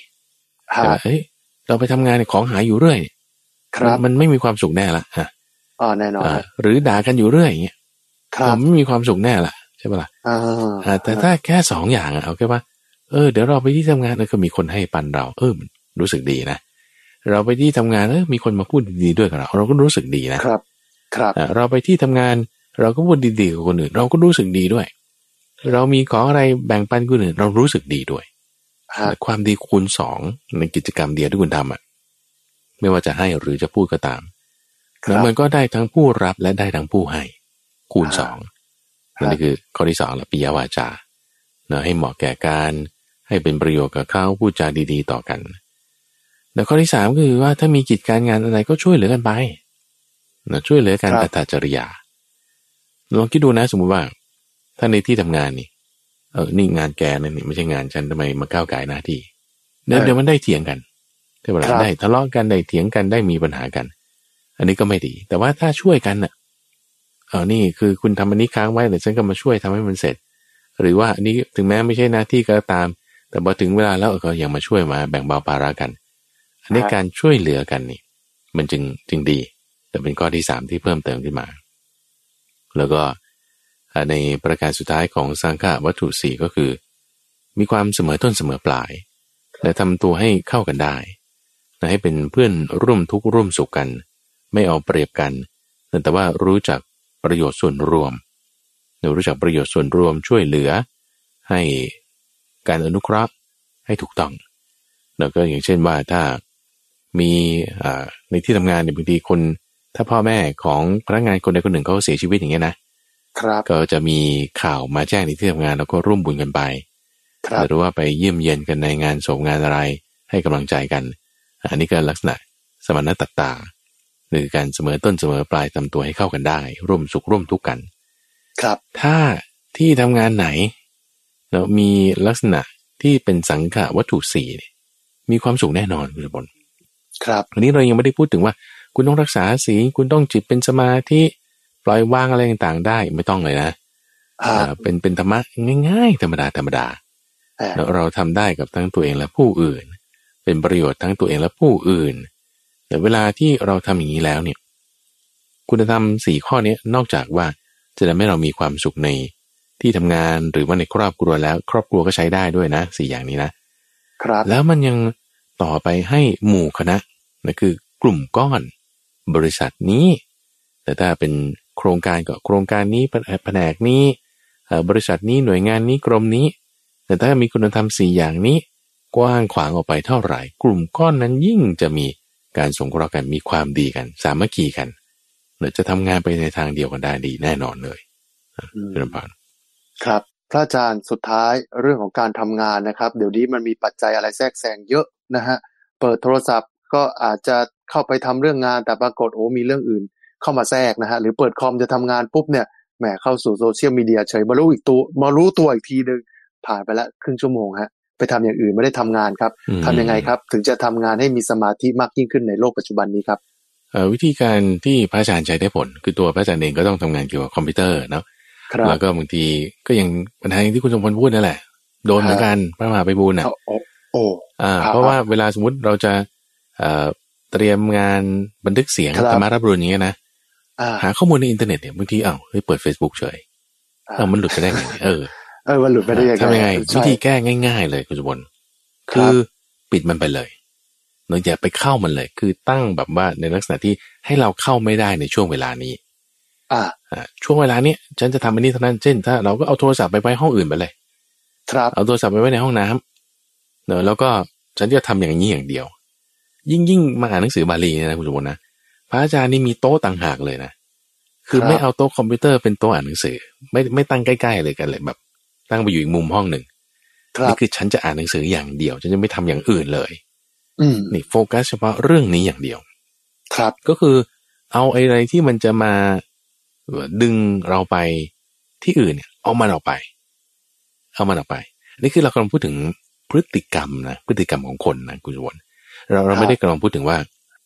ฮะใช่ไหมเอ้ยเราไปทำงานเนี่ยของหายอยู่เรื่อยครับมันไม่มีความสุขแน่ละอะ อ๋อแน่นอนอ่าฮะหรือด่ากันอยู่เรื่อยอย่างเงี้ยครับเออไม่มีความสุขแน่ละใช่ปะล่ะอ่าอ่าแต่ถ้าแค่สองอย่างอะเอาแค่ว่าเออเดี๋ยวเราไปที่ทำงานแล้วก็มีคนให้ปันเรา เออมันรู้สึกดีนะเราไปที่ทำงานเออมีคนมาพูดดีๆด้วยกับเรา เราก็รู้สึกดีนะครับ ครับอ่าเราไปที่ทำงาน เราก็พูดดีๆกับคนอื่น เราก็รู้สึกดีด้วย เรามีของอะไรแบ่งปันคนอื่น เรารู้สึกดีด้วยฮะความดีคูณสองในกิจกรรมเดียวที่คุณทำอะ ไม่ว่าจะให้หรือจะพูดก็ตามครั แล้วบมันก็ได้ทั้งผู้รับและได้ทั้งผู้ให้ คูณอ่าสองครับนั่นคือข้อที่สองละปิยวาจาเนะให้เหมาะแก่การให้เป็นประโยชน์กับเขาพูดจาดี ๆ ต่อกัน แล้วข้อที่สามก็คือว่าถ้ามีกิจการงานอะไรก็ช่วยเหลือกันไปนะช่วยเหลือกันครับอัตจริยาลองคิดดูนะสมมุติว่า ถ้าในที่ทำงานนี่ เออนี่งานแกนะนี่ไม่ใช่งานฉันทำไมมาก้าวไก่หน้าที่เดี๋ยวเออเดี๋ยวมันได้เถียงกันใช่ไหมครัล่ะบได้ทะเลาะกันได้เถียงกันได้มีปัญหากัน อันนี้ก็ไม่ดี แต่ว่าถ้าช่วยกันน่ะเออนี่คือคุณทำอันนี้ค้างไว้เดี๋ยวฉันก็มาช่วยทำให้มันเสร็จ หรือว่าอันนี้ถึงแม้ไม่ใช่หน้าที่ก็ตาม แต่พอถึงเวลาแล้วเออก็ยังมาช่วยมาแบ่งเบาภาระกัน อันนี้ฮะการช่วยเหลือกันนี่ มันจึงจึงดี แต่เป็นข้อที่สามที่เพิ่มเติมขึ้นมา แล้วก็อ่าในประการสุดท้ายของสังฆวัตถุสี่ก็คือ มีความเสมอต้นเสมอปลาย และทำตัวให้เข้ากันได้และให้เป็นเพื่อนร่วมทุกข์ร่วมสุขกัน ไม่เอาเปรียบกัน แต่ว่ารู้จักประโยชน์ส่วนรวมรู้จักประโยชน์ส่วนรวมช่วยเหลือ ให้การอนุเคราะห์ให้ถูกต้องแล้วก็อย่างเช่นว่าถ้ามีอ่าในที่ทำงานเนี่ยบางทีคน ถ้าพ่อแม่ของพนักงานคนใดคนหนึ่งเขาเสียชีวิตอย่างเงี้ยนะครับก็จะมีข่าวมาแจ้งในที่ทำงานแล้วก็ร่วมบุญกันไปครับหรือว่าไปเยี่ยมเยียนกันในงานศพงานอะไรให้กำลังใจกัน อันนี้ก็ลักษณะสมณตัตตา หรือการเสมอต้นเสมอปลายทำตัวให้เข้ากันได้ ร่วมสุขร่วมทุกข์กัน ครับ ถ้าที่ทำงานไหนเรามีลักษณะที่เป็นสังฆวัตถุสี่เนี่ยมีความสุขแน่นอนคุณบอลครับอันนี้เรายังไม่ได้พูดถึงว่า คุณต้องรักษาศีลคุณต้องจิตเป็นสมาธิปล่อยวางอะไรต่างๆ ได้ไม่ต้องเลยนะอ่าอ่าเป็นเป็นธรรมะง่าย ๆ ธรรมดาธรรมดาอ่าแล้วเราทำได้กับทั้งตัวเองและผู้อื่น เป็นประโยชน์ทั้งตัวเองและผู้อื่น แต่เวลาที่เราทำอย่างนี้แล้วเนี่ย คุณธรรมสี่ข้อนี้นอกจากว่าจะทำให้เรามีความสุขในที่ทำงานหรือว่าในครอบครัวแล้ว ครอบครัวก็ใช้ได้ด้วยนะสี่อย่างนี้นะครับ แล้วมันยังต่อไปให้หมู่คณะนะคือกลุ่มก้อน บริษัทนี้ แต่ถ้าเป็นโครงการก็โครงการนี้แผแผนกนี้เอ่อบริษัทนี้หน่วยงานนี้กรมนี้ แต่ถ้ามีคุณธรรมสี่อย่างนี้ กว้างขวางออกไปเท่าไหร่ กลุ่มก้อนนั้นยิ่งจะมี การสงเคราะห์กันมีความดีกัน สามัคคีกันเดี๋ยวจะทำงานไปในทางเดียวกันได้ดีแน่นอนเลยอืมเป็นผ่านครับ พระอาจารย์สุดท้ายเรื่องของการทำงานนะครับ เดี๋ยวนี้มันมีปัจจัยอะไรแทรกแซงเยอะนะฮะเปิดโทรศัพท์ก็อาจจะเข้าไปทำเรื่องงานแต่ปรากฏโอ้มีเรื่องอื่น เข้ามาแทรกนะฮะหรือเปิดคอมจะทำงานปุ๊บเนี่ยแหมเข้าสู่โซเชียลมีเดียเฉยมารู้อีกตัวมารู้ตัวอีกทีหนึ่งผ่านไปละครึ่งชั่วโมงฮะ ไปทำอย่างอื่นไม่ได้ทำงานครับอืมทำยังไงครับ ถึงจะทำงานให้มีสมาธิมากยิ่งขึ้นในโลกปัจจุบันนี้ครับเอ่อวิธีการที่พระอาจารย์ใช้ได้ผล คือตัวพระอาจารย์เองก็ต้องทำงานเกี่ยวกับคอมพิวเตอร์เนาะครับแล้วก็บางทีก็ยังปัญหาอย่างที่คุณสมพลพูดนั่นแหละโดนเหมือนกันพระมหาไปบูลย์น่ะโอ้โอ้อ่าครับเพราะว่าเวลาสมมติเราจะเอ่อเตรียมงานบันทึกเสียงครับธรรมารับรุนอย่างเงี้ยนะอ่าหาข้อมูลในอินเทอร์เน็ตเนี่ยบางทีอ้าวเฮ้ยเปิด Facebook เฉยอ่าเอ้ามันหลุดไปได้ไงเออ เออมันหลุดไปได้ยังไงทำยังไงใช่วิธีแก้ง่าย ๆ เลยคุณสมพลครับคือปิดมันไปเลยเนื่ออย่าไปเข้ามันเลย คือตั้งแบบว่าในลักษณะที่ให้เราเข้าไม่ได้ในช่วงเวลานี้ อ่าอ่าช่วงเวลาเนี้ยฉันจะทำอันนี้เท่านั้นเช่นถ้าเราก็เอาโทรศัพท์ไปไว้ห้องอื่นไปเลย ครับ เอาโทรศัพท์ไปไว้ในห้องน้ำเนอะแล้วก็ฉันจะทำอย่างนี้อย่างเดียว ยิ่งยิ่งมาอ่านหนังสือบาลีเนี่ยนะคุณสมบูรณ์นะพระอาจารย์นี่มีโต๊ะต่างหากเลยนะคือครับไม่เอาโต๊ะคอมพิวเตอร์เป็นโต๊ะอ่านหนังสือ ไม่ไม่ตั้งใกล้ๆเลยกันเลยแบบ ตั้งไปอยู่อีกมุมห้องหนึ่งครับนี่คือฉันจะอ่านหนังสืออย่างเดียวฉันจะไม่ทำอย่างอื่นเลย อืมนี่โฟกัสเฉพาะเรื่องนี้อย่างเดียว ครับก็คือเอาอะไรที่มันจะมาดึงเราไปที่อื่นเนี่ยเอามันออกไป เอามันออกไป นี่คือเรากำลังพูดถึงพฤติกรรมนะพฤติกรรมของคนนะคุณชวนเราเราไม่ได้กำลังพูดถึงว่า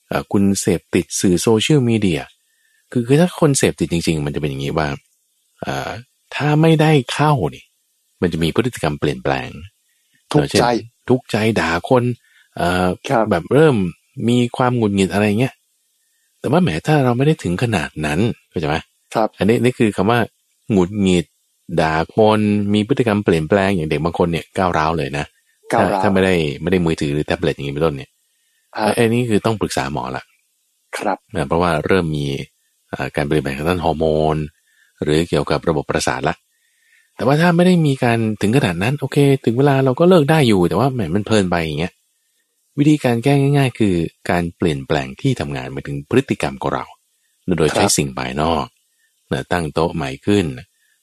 เอ่อคุณเสพติดสื่อโซเชียลมีเดียคือคือถ้าคนเสพติดจริง ๆ มันจะเป็นอย่างนี้ว่าเอ่อถ้าไม่ได้เข้านี่ มันจะมีพฤติกรรมเปลี่ยนแปลงทุกข์ใจเช่นทุกข์ใจด่าคนเอ่อครับแบบเริ่มมีความหงุดหงิดอะไรเงี้ยแต่ว่าแหมถ้าเราไม่ได้ถึงขนาดนั้นเข้าใจไหมครับ อันนี้นี่คือคำว่าหงุดหงิดด่าคนมีพฤติกรรมเปลี่ยนแปลงอย่างเด็กบางคนเนี่ยก้าวร้าวเลยนะก้าวถ้าร้าวถ้าไม่ได้ไม่ได้มือถือหรือแท็บเล็ตอย่างนี้เป็นต้นเนี่ยฮะไอ้นี่คือต้องปรึกษาหมอละครับนะเพราะว่าเริ่มมีเอ่อการเปลี่ยนแปลงทางด้านฮอร์โมน หรือเกี่ยวกับระบบประสาทละ แต่ว่าถ้าไม่ได้มีการถึงขนาดนั้น โอเค ถึงเวลาเราก็เลิกได้อยู่แต่ว่าแหมมันเพลินไปอย่างเงี้ยวิธีการแก้ง่าย ๆ คือการเปลี่ยนแปลงที่ทำงานหมายถึงพฤติกรรมของเรา โดยใช้สิ่งภายนอกนะตั้งโต๊ะใหม่ขึ้น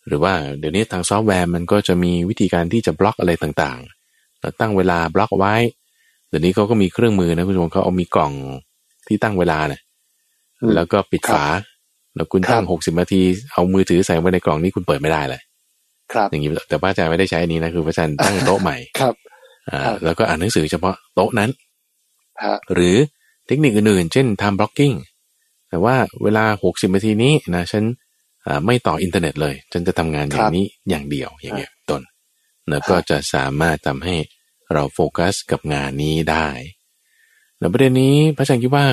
หรือว่าเดี๋ยวนี้ทางซอฟต์แวร์มันก็จะมีวิธีการที่จะบล็อกอะไรต่างๆนะตั้งเวลาบล็อกเอาไว้ เดี๋ยวนี้เขาก็มีเครื่องมือนะคุณผู้ชมเขาเอามีกล่องที่ตั้งเวลาเนี่ยอืมแล้วก็ปิดครับฝาแล้วคุณครับตั้งหกสิบนาทีเอามือถือใส่ไว้ในกล่องนี้คุณเปิดไม่ได้เลย ครับอย่างนี้แต่พระอาจารย์ไม่ได้ใช้อันนี้นะคือพระอาจารย์ตั้งโต๊ะใหม่ครับอ่าครับแล้วก็อ่านหนังสือเฉพาะโต๊ะนั้นฮะหรือเทคนิคอื่นๆ เช่น time blocking แต่ว่าเวลาหกสิบนาทีนี้นะฉันอ่าไม่ต่ออินเทอร์เน็ตเลย ฉันจะทำงานอย่างนี้อย่างเดียวอย่างเงี้ยเป็นต้นแล้วก็จะสามารถทำให้เราโฟกัสกับงานนี้ได้แล้วประเด็นนี้พระอาจารย์คิดว่า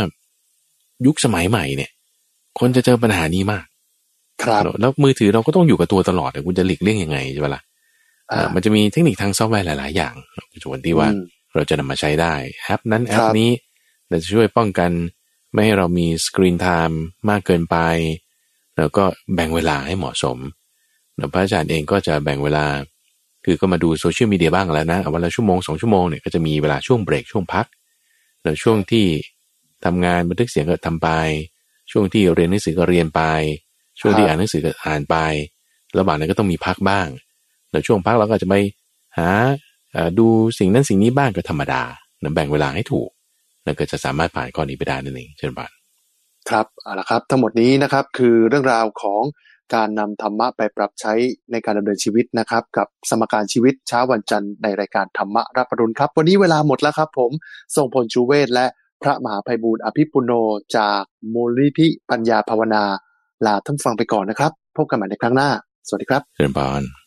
ยุคสมัยใหม่เนี่ย คนจะเจอปัญหานี้มาก ครับแล้วมือถือเราก็ต้องอยู่กับตัวตลอดแต่คุณจะหลีกเลี่ยงยังไงใช่ปะล่ะอ่าเอ่อมันจะมีเทคนิคทางซอฟต์แวร์หลาย ๆ อย่างส่วนที่ว่าอืมเราจะนำมาใช้ได้แอปนั้นแอปนี้ ครับเราจะช่วยป้องกัน ไม่ให้เรามี screen time มากเกินไป แล้วก็แบ่งเวลาให้เหมาะสมแล้วพระอาจารย์เองก็จะแบ่งเวลา คือก็มาดูโซเชียลมีเดียบ้างแล้วนะเอาวันละชั่วโมงสองชั่วโมงเนี่ยก็จะมีเวลาช่วงเบรกช่วงพักแล้วช่วงที่ทำงานบันทึกเสียงก็ทำไป ช่วงที่เรียนหนังสือก็เรียนไป ช่วงที่ครับอ่านหนังสือก็อ่านไประหว่างนั้นก็ต้องมีพักบ้างแล้วช่วงพักเราก็จะไปหาเอ่อดูสิ่งนั้นสิ่งนี้บ้างก็ธรรมดานะแบ่งเวลาให้ถูก แล้วก็จะสามารถผ่านข้อนี้ไปได้นั่นเองเช่นกันครับเอาละครับ ทั้งหมดนี้นะครับคือเรื่องราวของการนำธรรมะไปปรับใช้ในการดำเนินชีวิตนะครับ กับสมการชีวิตเช้าวันจันทร์ในรายการธรรมะรับปรุณครับ วันนี้เวลาหมดแล้วครับ ผมทรงพลชูเวศและพระมหาภัยบูร์อภิปุโนจากมูลนิธิปัญญาภาวนา ลาท่านฟังไปก่อนนะครับ พบกันใหม่ในครั้งหน้า สวัสดีครับเชิญบาน